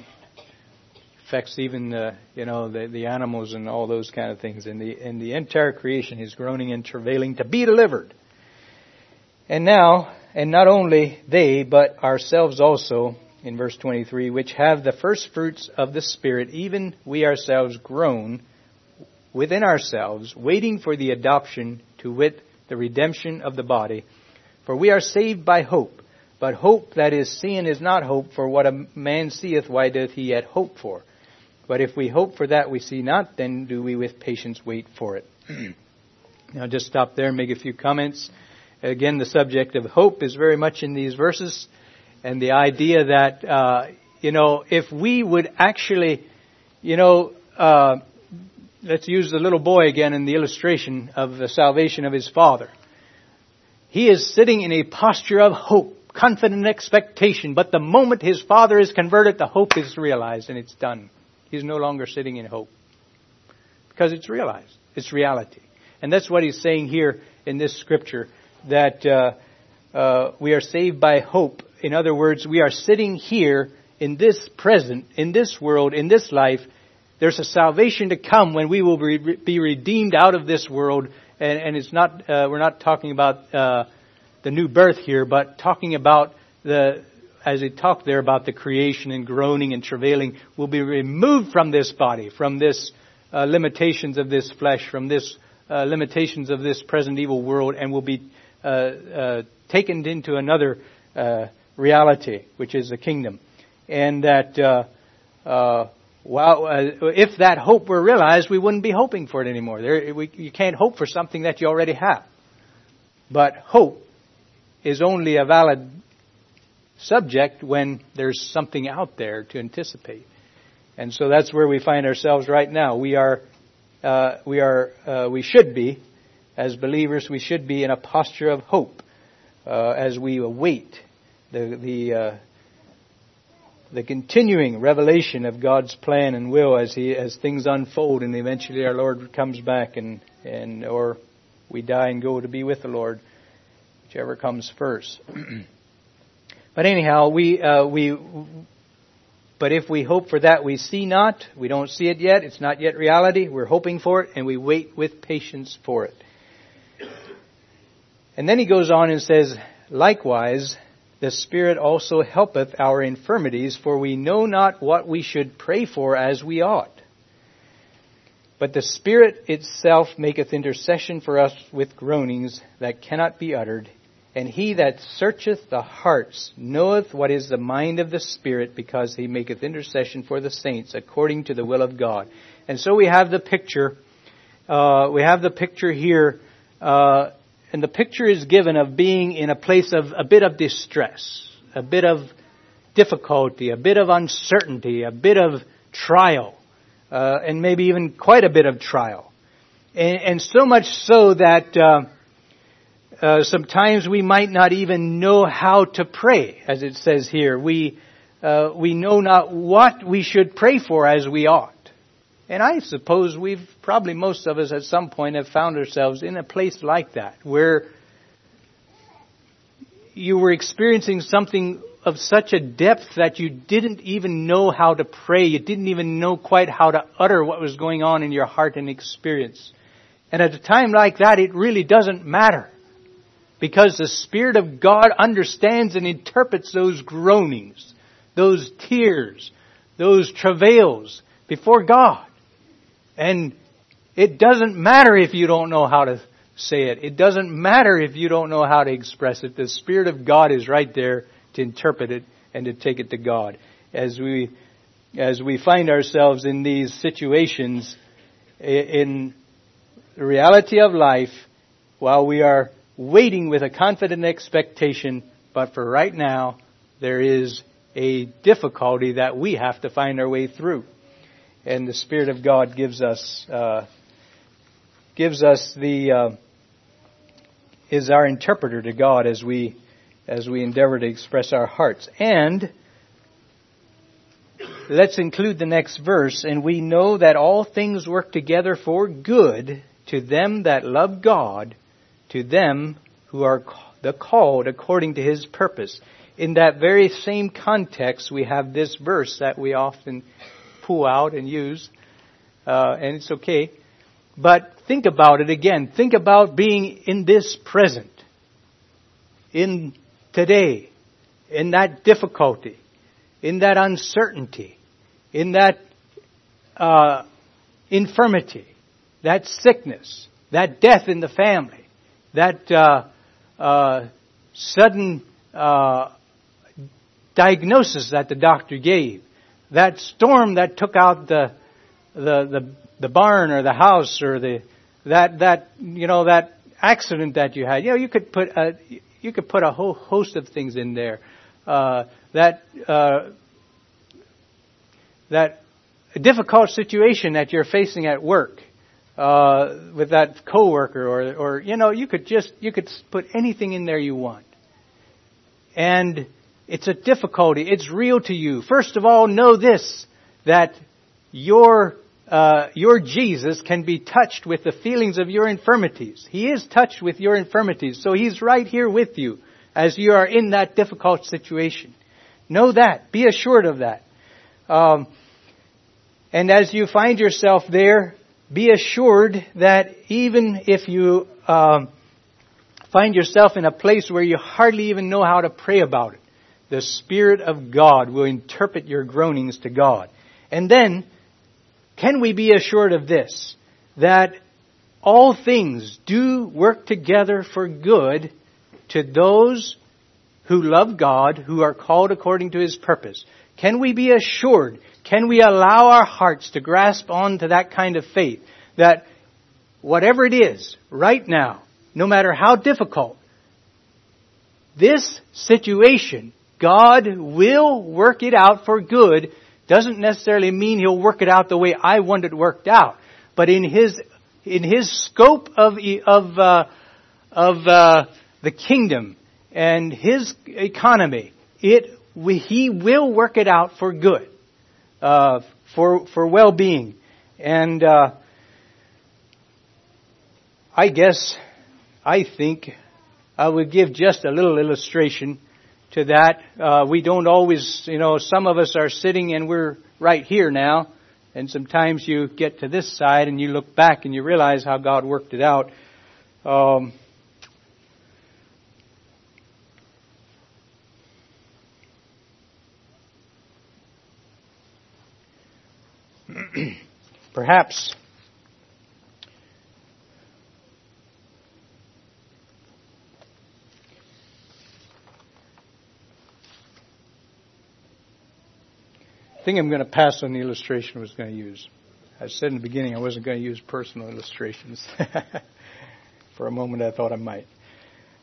Affects even the you know the the animals and all those kind of things, and the and the entire creation is groaning and travailing to be delivered. And now, and not only they, but ourselves also, in verse 23, which have the first fruits of the Spirit, even we ourselves groan within ourselves, waiting for the adoption to wit, the redemption of the body. For we are saved by hope. But hope that is seen is not hope, for what a man seeth, why doth he yet hope for? But if we hope for that we see not, then do we with patience wait for it. now just stop there and make a few comments. Again, the subject of hope is very much in these verses, and the idea that, uh, you know, if we would actually, you know, uh, let's use the little boy again in the illustration of the salvation of his father. He is sitting in a posture of hope, confident expectation, but the moment his father is converted, the hope is realized and it's done. He's no longer sitting in hope. Because it's realized. It's reality. And that's what he's saying here in this scripture, that uh, uh, we are saved by hope. In other words, we are sitting here in this present, in this world, in this life, there's a salvation to come when we will be redeemed out of this world, and, and it's not uh, we're not talking about uh, the new birth here, but talking about the as it talked there about the creation and groaning and travailing, will be removed from this body, from this uh, limitations of this flesh, from this uh, limitations of this present evil world, and will be uh, uh, taken into another reality, which is the kingdom, and that well, uh, if that hope were realized, we wouldn't be hoping for it anymore. There, we, you can't hope for something that you already have. But hope is only a valid subject when there's something out there to anticipate. And so that's where we find ourselves right now. We are, uh, we are, uh, we should be, as believers, we should be in a posture of hope uh, as we await the the uh, the continuing revelation of God's plan and will as he as things unfold and eventually our Lord comes back and and or we die and go to be with the Lord, whichever comes first. but anyhow, we uh, we but if we hope for that we see not, we don't see it yet, it's not yet reality, we're hoping for it and we wait with patience for it. And then he goes on and says, likewise, the Spirit also helpeth our infirmities, for we know not what we should pray for as we ought. But the Spirit itself maketh intercession for us with groanings that cannot be uttered. And he that searcheth the hearts knoweth what is the mind of the Spirit, because he maketh intercession for the saints according to the will of God. And so we have the picture. Uh, we have the picture here uh, and the picture is given of being in a place of a bit of distress, a bit of difficulty, a bit of uncertainty, a bit of trial, uh, and maybe even quite a bit of trial. And, and so much so that uh, uh, sometimes we might not even know how to pray, as it says here. We uh, we know not what we should pray for as we ought. And I suppose we've probably most of us at some point have found ourselves in a place like that where you were experiencing something of such a depth that you didn't even know how to pray. You didn't even know quite how to utter what was going on in your heart and experience. And at a time like that, it really doesn't matter. Because the Spirit of God understands and interprets those groanings, those tears, those travails before God. And it doesn't matter if you don't know how to say it. It doesn't matter if you don't know how to express it. The Spirit of God is right there to interpret it and to take it to God. As we, as we find ourselves in these situations in the reality of life, while we are waiting with a confident expectation, but for right now, there is a difficulty that we have to find our way through and the Spirit of God gives us uh, gives us the uh, is our interpreter to God as we as we endeavor to express our hearts. And let's include the next verse. And we know that all things work together for good to them that love God, to them who are the called according to His purpose. In that very same context, we have this verse that we often pull out and use, uh, and it's okay. But think about it again. Think about being in this present, in today, in that difficulty, in that uncertainty, in that uh, infirmity, that sickness, that death in the family, that uh, uh, sudden uh, diagnosis that the doctor gave, that storm that took out the the the, the barn or the house or the that that you know that accident that you had. You know, you could put a you could put a whole host of things in there. Uh, that uh, that difficult situation that you're facing at work uh, with that coworker, or or you know, you could just you could put anything in there you want, and it's a difficulty. It's real to you. First of all, know this that your uh, your Jesus can be touched with the feelings of your infirmities. He is touched with your infirmities, so He's right here with you as you are in that difficult situation. Know that. Be assured of that. Um, and as you find yourself there, be assured that even if you um, find yourself in a place where you hardly even know how to pray about it, the Spirit of God will interpret your groanings to God. And then, can we be assured of this? That all things do work together for good to those who love God, who are called according to His purpose. Can we be assured? Can we allow our hearts to grasp on to that kind of faith that whatever it is right now, no matter how difficult, this situation, God will work it out for good doesn't necessarily mean he'll work it out the way I want it worked out. But in his, in his scope of, of, uh, of uh, the kingdom and his economy, it, he will work it out for good, uh, for, for well-being. And, uh, I guess, I think I would give just a little illustration to that. Uh, we don't always, you know, some of us are sitting and we're right here now, and sometimes you get to this side and you look back and you realize how God worked it out. Um, perhaps think I'm going to pass on the illustration I was going to use. I said in the beginning I wasn't going to use personal illustrations. For a moment I thought I might.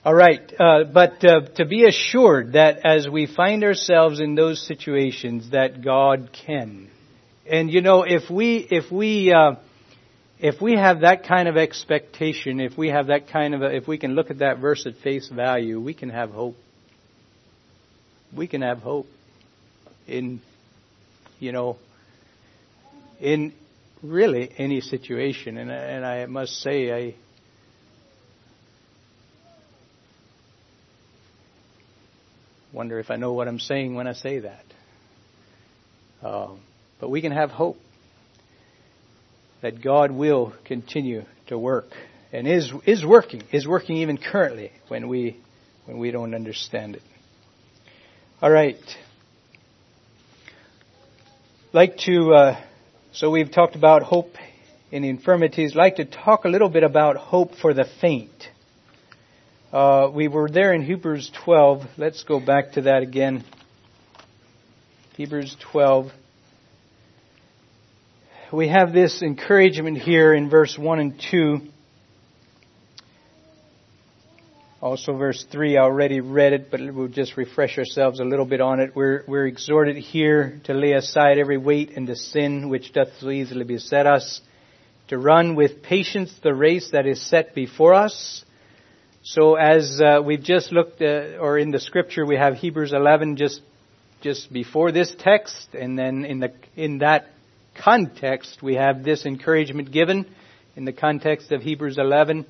All right, uh, but uh, to be assured that as we find ourselves in those situations, that God can, and you know, if we if we uh, if we have that kind of expectation, if we have that kind of, a, if we can look at that verse at face value, we can have hope. We can have hope in you know, in really any situation. And, and I must say, I wonder if I know what I'm saying when I say that. Uh, but we can have hope that God will continue to work and is is working is working even currently when we when we don't understand it. All right like to, uh, so we've talked about hope in infirmities. like to talk a little bit about hope for the faint. Uh, we were there in Hebrews 12. Let's go back to that again. Hebrews 12. We have this encouragement here in verse 1 and 2. Also, verse 3, I already read it, but we'll just refresh ourselves a little bit on it. We're, we're exhorted here to lay aside every weight and the sin which doth so easily beset us, to run with patience the race that is set before us. So as uh, we've just looked, at, or in the scripture, we have Hebrews 11 just just before this text, and then in the in that context, we have this encouragement given in the context of Hebrews 11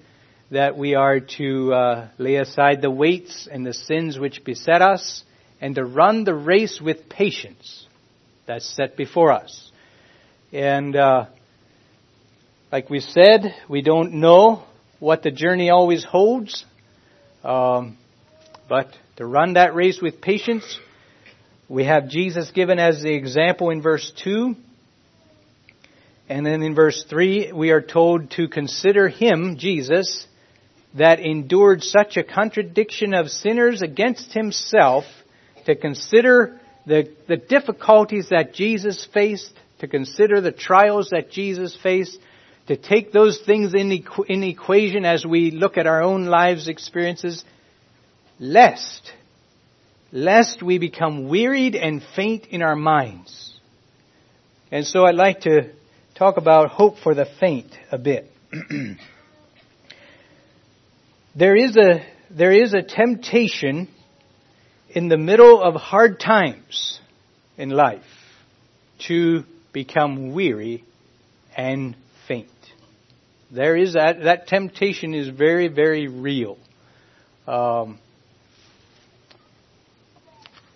that we are to uh, lay aside the weights and the sins which beset us and to run the race with patience that's set before us. And uh, like we said, we don't know what the journey always holds, um, but to run that race with patience, We have Jesus given as the example in verse 2. And then in verse 3, we are told to consider him, Jesus, that endured such a contradiction of sinners against himself, to consider the, the difficulties that Jesus faced, to consider the trials that Jesus faced, to take those things in, equ- in equation as we look at our own lives experiences, lest, lest we become wearied and faint in our minds. And so I'd like to talk about hope for the faint a bit. there is a, there is a temptation in the middle of hard times in life to become weary and faint. There is that, that temptation is very, very real. Um,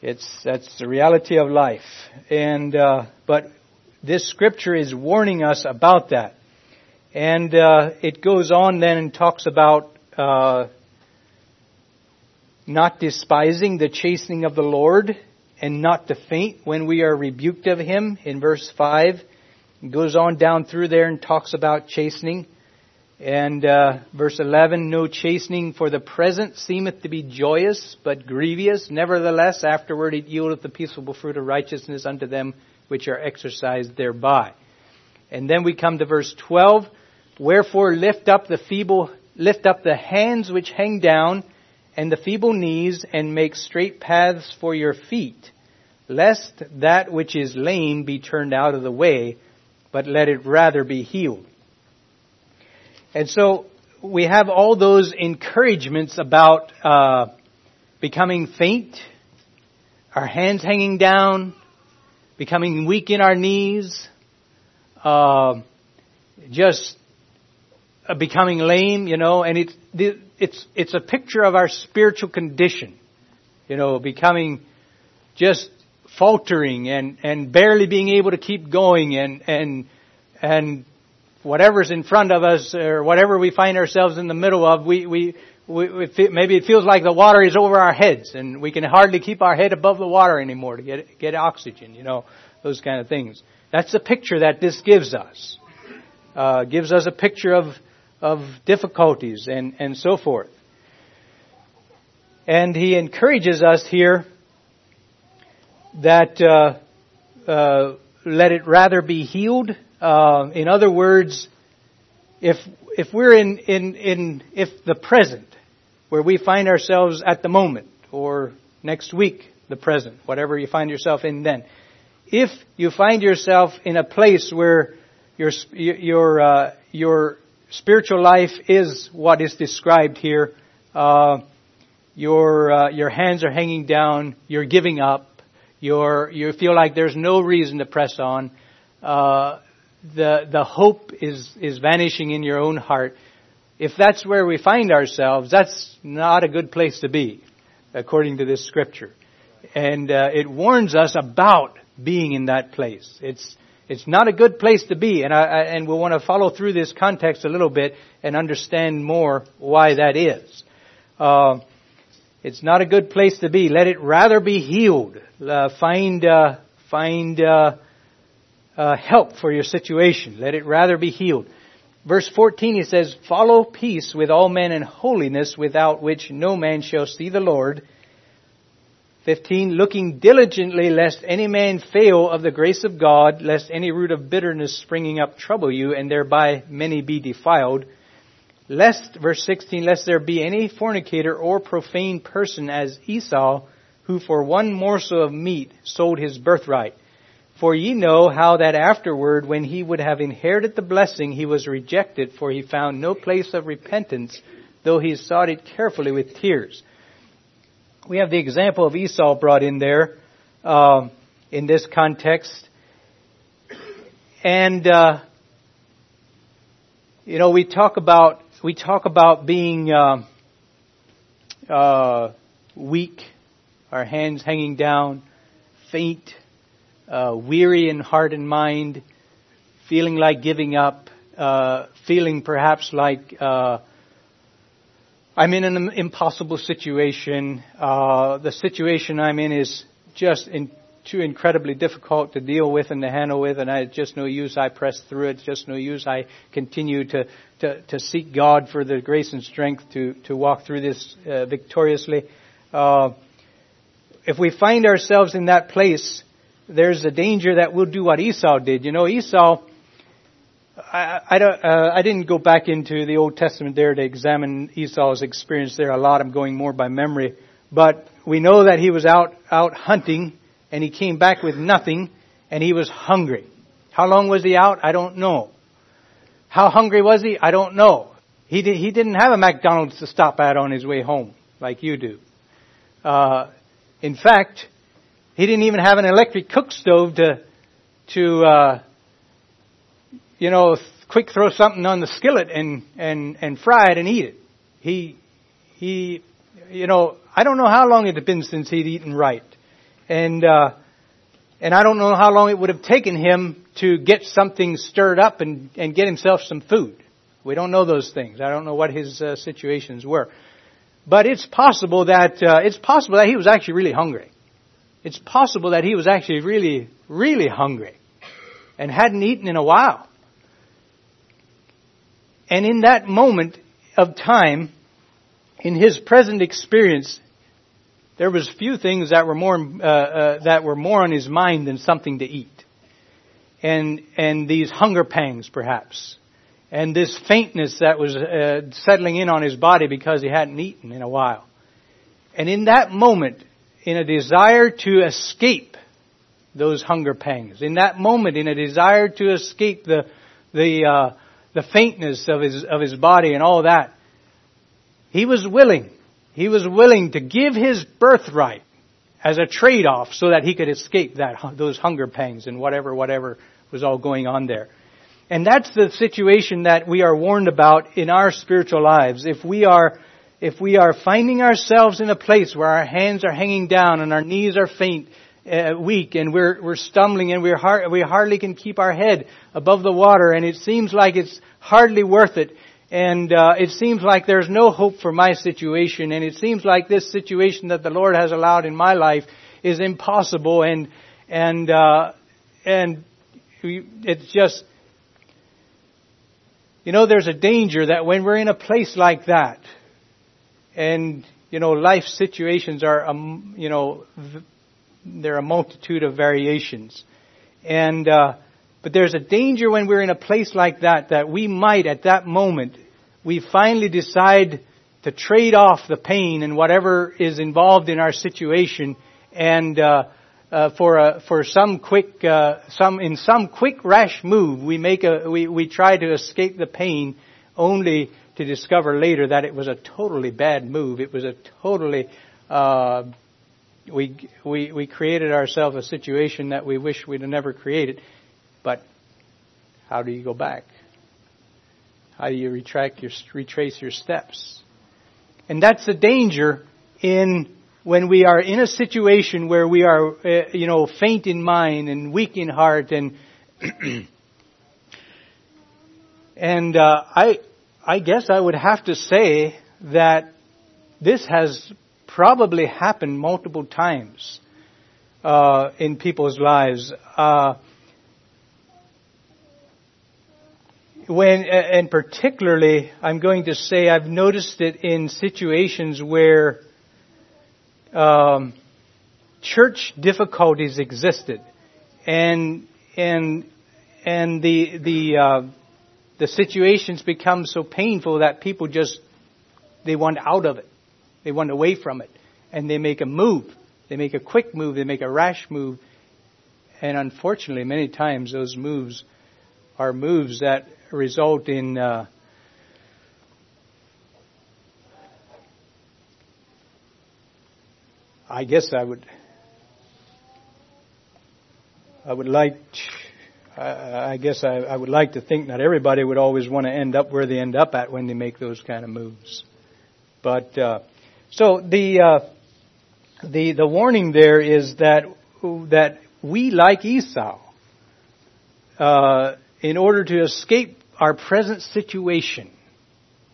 it's, that's the reality of life. And, uh, but this scripture is warning us about that. And, uh, it goes on then and talks about, uh, not despising the chastening of the Lord and not to faint when we are rebuked of him in verse 5. It goes on down through there and talks about chastening. And uh, verse 11, no chastening for the present seemeth to be joyous, but grievous. Nevertheless, afterward it yieldeth the peaceable fruit of righteousness unto them which are exercised thereby. And then we come to verse 12, wherefore lift up the feeble, lift up the hands which hang down, and the feeble knees, and make straight paths for your feet, lest that which is lame be turned out of the way, but let it rather be healed. And so we have all those encouragements about uh, becoming faint, our hands hanging down, becoming weak in our knees, uh, just becoming lame, you know, and it's it's it's a picture of our spiritual condition, you know, becoming just faltering and and barely being able to keep going and and and whatever's in front of us or whatever we find ourselves in the middle of, we, we, we, we maybe it feels like the water is over our heads and we can hardly keep our head above the water anymore to get, get oxygen, you know, those kind of things. That's the picture that this gives us. Uh, gives us a picture of, of difficulties and, and so forth. And he encourages us here that uh, uh, let it rather be healed uh, in other words, if if we're in, in in if the present, where we find ourselves at the moment, or next week, the present, whatever you find yourself in then, if you find yourself in a place where your your uh, your spiritual life is what is described here, uh, your uh, your hands are hanging down, you're giving up, you're you feel like there's no reason to press on. Uh, the, the hope is, is vanishing in your own heart, if that's where we find ourselves, that's not a good place to be, according to this scripture. And uh, it warns us about being in that place. It's it's not a good place to be, and I, and we'll want to follow through this context a little bit and understand more why that is. Uh, it's not a good place to be. Let it rather be healed. Uh, find uh, find uh, uh, help for your situation. Let it rather be healed. Verse 14 he says, Follow peace with all men and holiness without which no man shall see the Lord. 15, looking diligently lest any man fail of the grace of God, lest any root of bitterness springing up trouble you, and thereby many be defiled. Lest, verse 16, lest there be any fornicator or profane person as Esau, who for one morsel of meat sold his birthright. For ye know how that afterward, when he would have inherited the blessing, he was rejected, for he found no place of repentance, though he sought it carefully with tears. We have the example of Esau brought in there uh, in this context. And, uh, you know, we talk about, we talk about being uh, uh weak, our hands hanging down, faint, uh, weary in heart and mind, feeling like giving up, uh, feeling perhaps like uh, I'm in an impossible situation. Uh, the situation I'm in is just in, too incredibly difficult to deal with and to handle with, and it's just no use. I press through it. Just no use. I continue to, to, to seek God for the grace and strength to, to walk through this uh, victoriously. Uh, if we find ourselves in that place, there's a danger that we'll do what Esau did. You know, Esau, I, I, don't, uh, I didn't go back into the Old Testament there to examine Esau's experience there a lot. I'm going more by memory. But we know that he was out, out hunting and he came back with nothing and he was hungry. How long was he out? I don't know. How hungry was he? I don't know. He, did, he didn't have a McDonald's to stop at on his way home like you do. Uh, in fact, he didn't even have an electric cook stove to, to, uh, you know, quick throw something on the skillet and, and, and fry it and eat it. He, he, you know, I don't know how long it had been since he'd eaten right. And, uh, and I don't know how long it would have taken him to get something stirred up and, and get himself some food. We don't know those things. I don't know what his uh, situations were. But it's possible that, uh, it's possible that he was actually really hungry. It's possible that he was actually really, really hungry and hadn't eaten in a while. And in that moment of time, in his present experience, there was few things that were more uh, uh, that were more on his mind than something to eat, and and these hunger pangs perhaps, and this faintness that was uh, settling in on his body because he hadn't eaten in a while, and in that moment, in a desire to escape those hunger pangs, in that moment, in a desire to escape the the uh, the faintness of his of his body and all that, he was willing he was willing to give his birthright as a trade-off so that he could escape that, those hunger pangs and whatever, whatever was all going on there. And that's the situation that we are warned about in our spiritual lives. If we are, if we are finding ourselves in a place where our hands are hanging down and our knees are faint, uh, weak, and we're we're stumbling, and we're hard, we hardly can keep our head above the water, and it seems like it's hardly worth it. And uh, it seems like there's no hope for my situation, and it seems like this situation that the Lord has allowed in my life is impossible, and and uh, and it's just you know there's a danger that when we're in a place like that, and you know life situations are um, you know there are a multitude of variations, and uh, but there's a danger when we're in a place like that that we might at that moment, we finally decide to trade off the pain and whatever is involved in our situation and uh, uh, for a, for some quick uh, some in some quick rash move we make a we, we try to escape the pain only to discover later that it was a totally bad move. It was a totally uh, we we we created ourselves a situation that we wish we'd have never created but how do you go back? How do you retract your, retrace your steps? And that's the danger in when we are in a situation where we are, uh, you know, faint in mind and weak in heart and and uh, I I guess I would have to say that this has probably happened multiple times uh, in people's lives. Uh, when, and particularly, I'm going to say I've noticed it in situations where um, church difficulties existed, and and and the the uh, the situations become so painful that people just they want out of it, they want away from it, and they make a move. They make a quick move. They make a rash move, and unfortunately, many times those moves are moves that result in uh, I guess I would I would like I guess I, I would like to think not everybody would always want to end up where they end up at when they make those kind of moves. But uh, so the uh, the the warning there is that that we like Esau. Uh, in order to escape our present situation,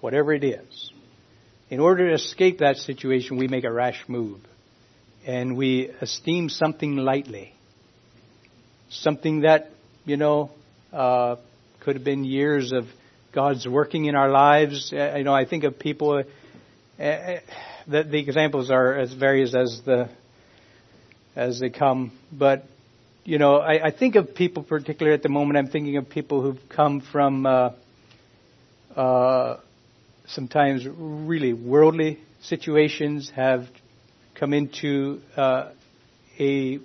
whatever it is, in order to escape that situation, we make a rash move. And we esteem something lightly. something that, you know, uh, could have been years of God's working in our lives. Uh, you know, I think of people, uh, uh, the, the examples are as various as the, as they come, but you know, I, I think of people, particularly at the moment, I'm thinking of people who've come from uh, uh, sometimes really worldly situations, have come into uh, a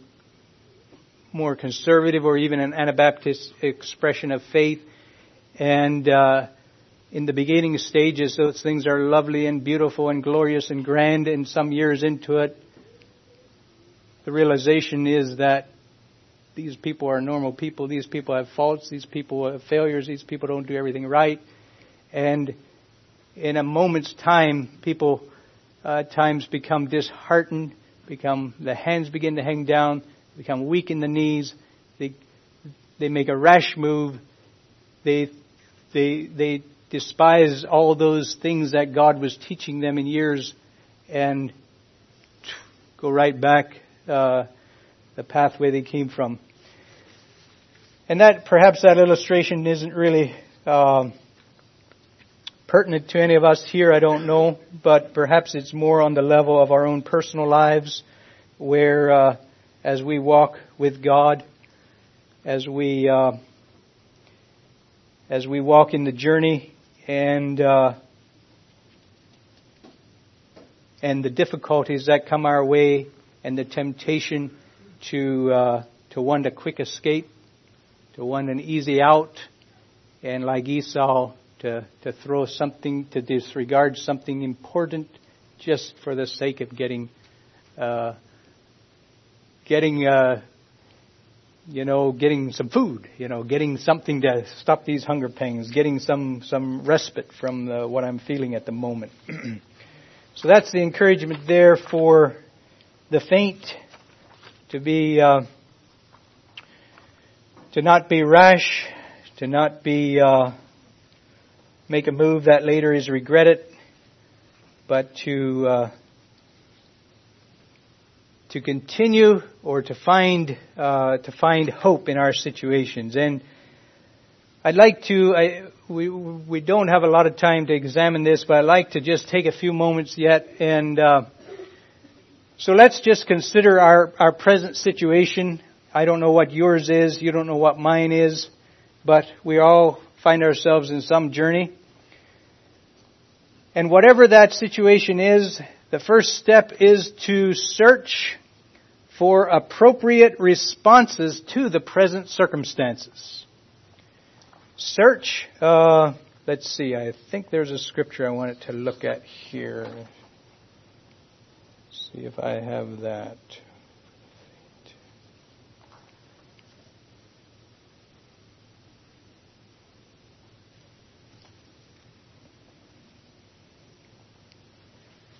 more conservative or even an Anabaptist expression of faith. And uh, in the beginning stages, those things are lovely and beautiful and glorious and grand. And some years into it, the realization is that these people are normal people. These people have faults. These people have failures. These people don't do everything right. And in a moment's time, people uh, times become disheartened, become the hands begin to hang down, become weak in the knees. They they make a rash move. They they they despise all those things that God was teaching them in years, and go right back uh, the pathway they came from. And that perhaps that illustration isn't really um, pertinent to any of us here. I don't know, but perhaps it's more on the level of our own personal lives, where uh, as we walk with God, as we uh, as we walk in the journey, and uh, and the difficulties that come our way, and the temptation to uh, to want a quick escape to want an easy out, and like Esau, to, to throw something, to disregard something important just for the sake of getting, uh, getting, uh, you know, getting some food, you know, getting something to stop these hunger pangs, getting some, some respite from the, what I'm feeling at the moment. so that's the encouragement there for the faint to be, uh, to not be rash, to not be uh, make a move that later is regretted, but to uh, to continue or to find uh, to find hope in our situations. And I'd like to. I, we we don't have a lot of time to examine this, but I'd like to just take a few moments yet and. Uh, so let's just consider our, our present situation I don't know what yours is, you don't know what mine is, but we all find ourselves in some journey. And whatever that situation is, the first step is to search for appropriate responses to the present circumstances. Search, uh, let's see, I think there's a scripture I wanted to look at here. See if I have that.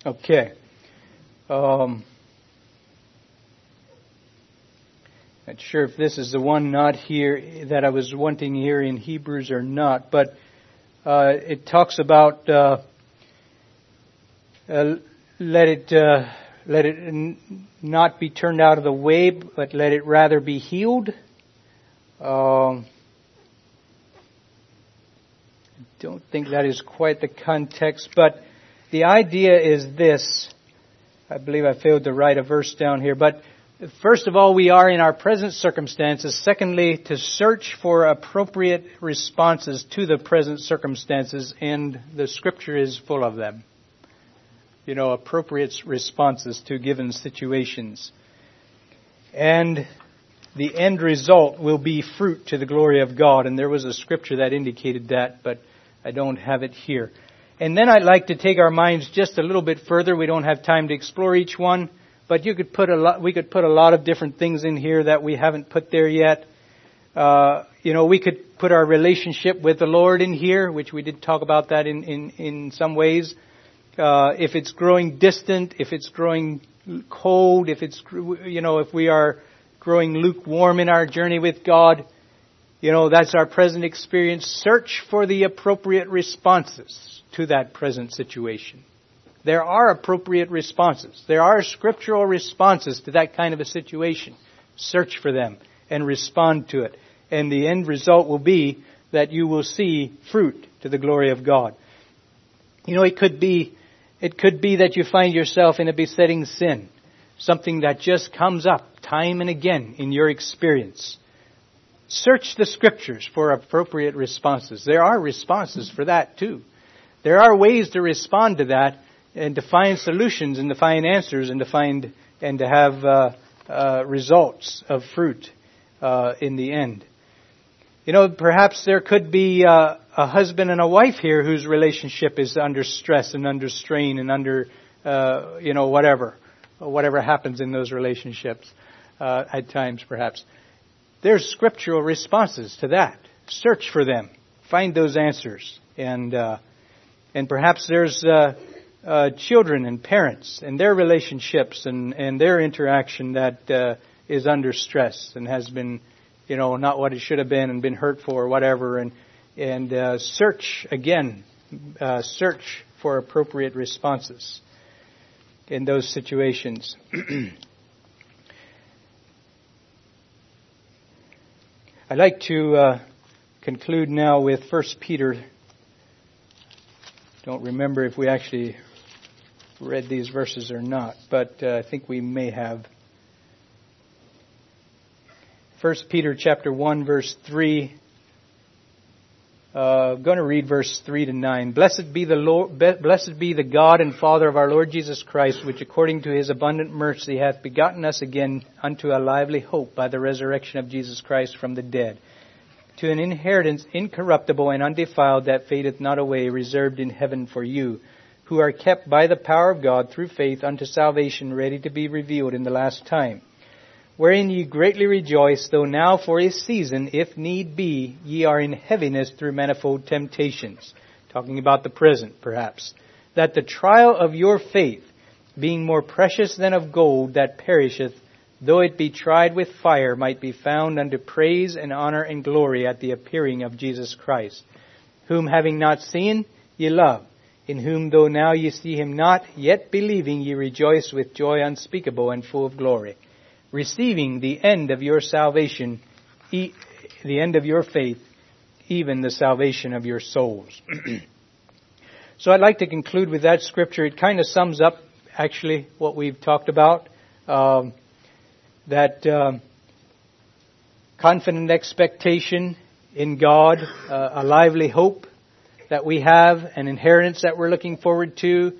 Okay. Um, not sure if this is the one not here that I was wanting here in Hebrews or not, but uh, it talks about uh, uh, let it uh, let it n- not be turned out of the way, but let it rather be healed. Um, I don't think that is quite the context, but the idea is this. I believe I failed to write a verse down here, but first of all, we are in our present circumstances. Secondly, to search for appropriate responses to the present circumstances, and the scripture is full of them. You know, appropriate responses to given situations. And the end result will be fruit to the glory of God. And there was a scripture that indicated that, but I don't have it here. And then I'd like to take our minds just a little bit further. We don't have time to explore each one, but you could put a lot, we could put a lot of different things in here that we haven't put there yet. Uh, you know, we could put our relationship with the Lord in here, which we did talk about that in, in, in some ways. Uh, if it's growing distant, if it's growing cold, if it's, you know, if we are growing lukewarm in our journey with God, you know, that's our present experience. Search for the appropriate responses to that present situation. There are appropriate responses. There are scriptural responses to that kind of a situation. Search for them and respond to it. And the end result will be that you will see fruit to the glory of God. You know, it could be, it could be that you find yourself in a besetting sin. Something that just comes up time and again in your experience. Search the scriptures for appropriate responses. There are responses for that too. There are ways to respond to that and to find solutions and to find answers and to find and to have uh, uh, results of fruit uh, in the end. You know, perhaps there could be uh, a husband and a wife here whose relationship is under stress and under strain and under, uh, you know, whatever, whatever happens in those relationships uh, at times, perhaps. There's scriptural responses to that. Search for them. Find those answers. And, uh, and perhaps there's, uh, children and parents and their relationships and, and their interaction that, uh, is under stress and has been, you know, not what it should have been and been hurtful or whatever. And, and, uh, search again, uh, search for appropriate responses in those situations. I'd like to uh, conclude now with 1 Peter. Don't remember if we actually read these verses or not, but uh, I think we may have. 1 Peter chapter 1 verse 3 uh, I'm going to read verse 3 to 9. Blessed be the Lord, blessed be the God and Father of our Lord Jesus Christ, which according to his abundant mercy hath begotten us again unto a lively hope by the resurrection of Jesus Christ from the dead, to an inheritance incorruptible and undefiled that fadeth not away, reserved in heaven for you, who are kept by the power of God through faith unto salvation, ready to be revealed in the last time wherein ye greatly rejoice, though now for a season, if need be, ye are in heaviness through manifold temptations. Talking about the present, perhaps. That the trial of your faith, being more precious than of gold that perisheth, though it be tried with fire, might be found unto praise and honor and glory at the appearing of Jesus Christ, whom having not seen, ye love, in whom though now ye see him not, yet believing ye rejoice with joy unspeakable and full of glory receiving the end of your salvation, the end of your faith, even the salvation of your souls. so I'd like to conclude with that scripture. It kind of sums up actually what we've talked about. Um, that um, confident expectation in God, uh, a lively hope that we have, an inheritance that we're looking forward to,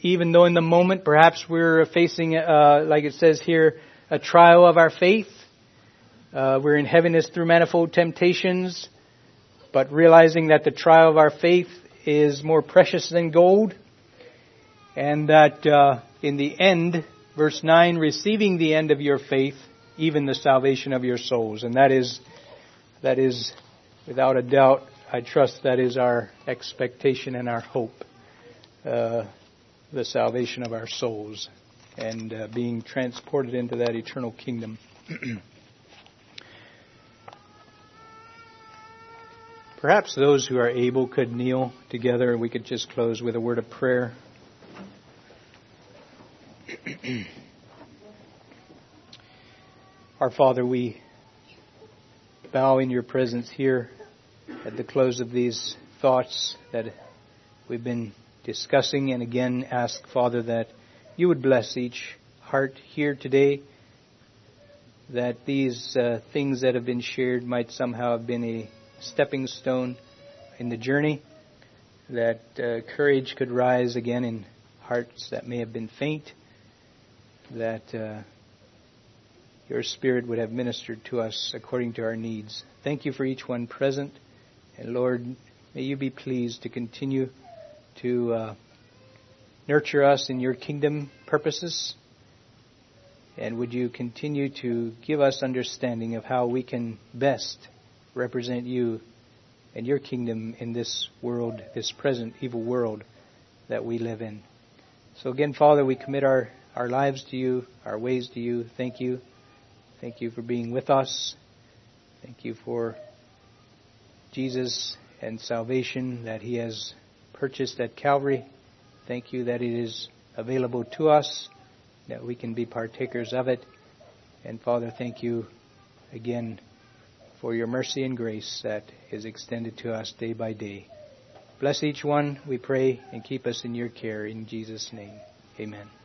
even though in the moment perhaps we're facing, uh, like it says here, a trial of our faith. Uh, we're in heaviness through manifold temptations, but realizing that the trial of our faith is more precious than gold, and that uh, in the end, verse 9, receiving the end of your faith, even the salvation of your souls. And that is, that is, without a doubt, I trust that is our expectation and our hope. Uh, the salvation of our souls and uh, being transported into that eternal kingdom. Perhaps those who are able could kneel together and we could just close with a word of prayer. Our Father, we bow in your presence here at the close of these thoughts that we've been discussing, and again ask, Father, that you would bless each heart here today, that these uh, things that have been shared might somehow have been a stepping stone in the journey, that uh, courage could rise again in hearts that may have been faint, that uh, your Spirit would have ministered to us according to our needs. Thank you for each one present, and Lord, may you be pleased to continue to uh, nurture us in your kingdom purposes. And would you continue to give us understanding of how we can best represent you and your kingdom in this world, this present evil world that we live in. So again, Father, we commit our, our lives to you, our ways to you. Thank you. Thank you for being with us. Thank you for Jesus and salvation that he has purchased at Calvary. Thank you that it is available to us, that we can be partakers of it. And Father, thank you again for your mercy and grace that is extended to us day by day. Bless each one, we pray, and keep us in your care. In Jesus' name, amen.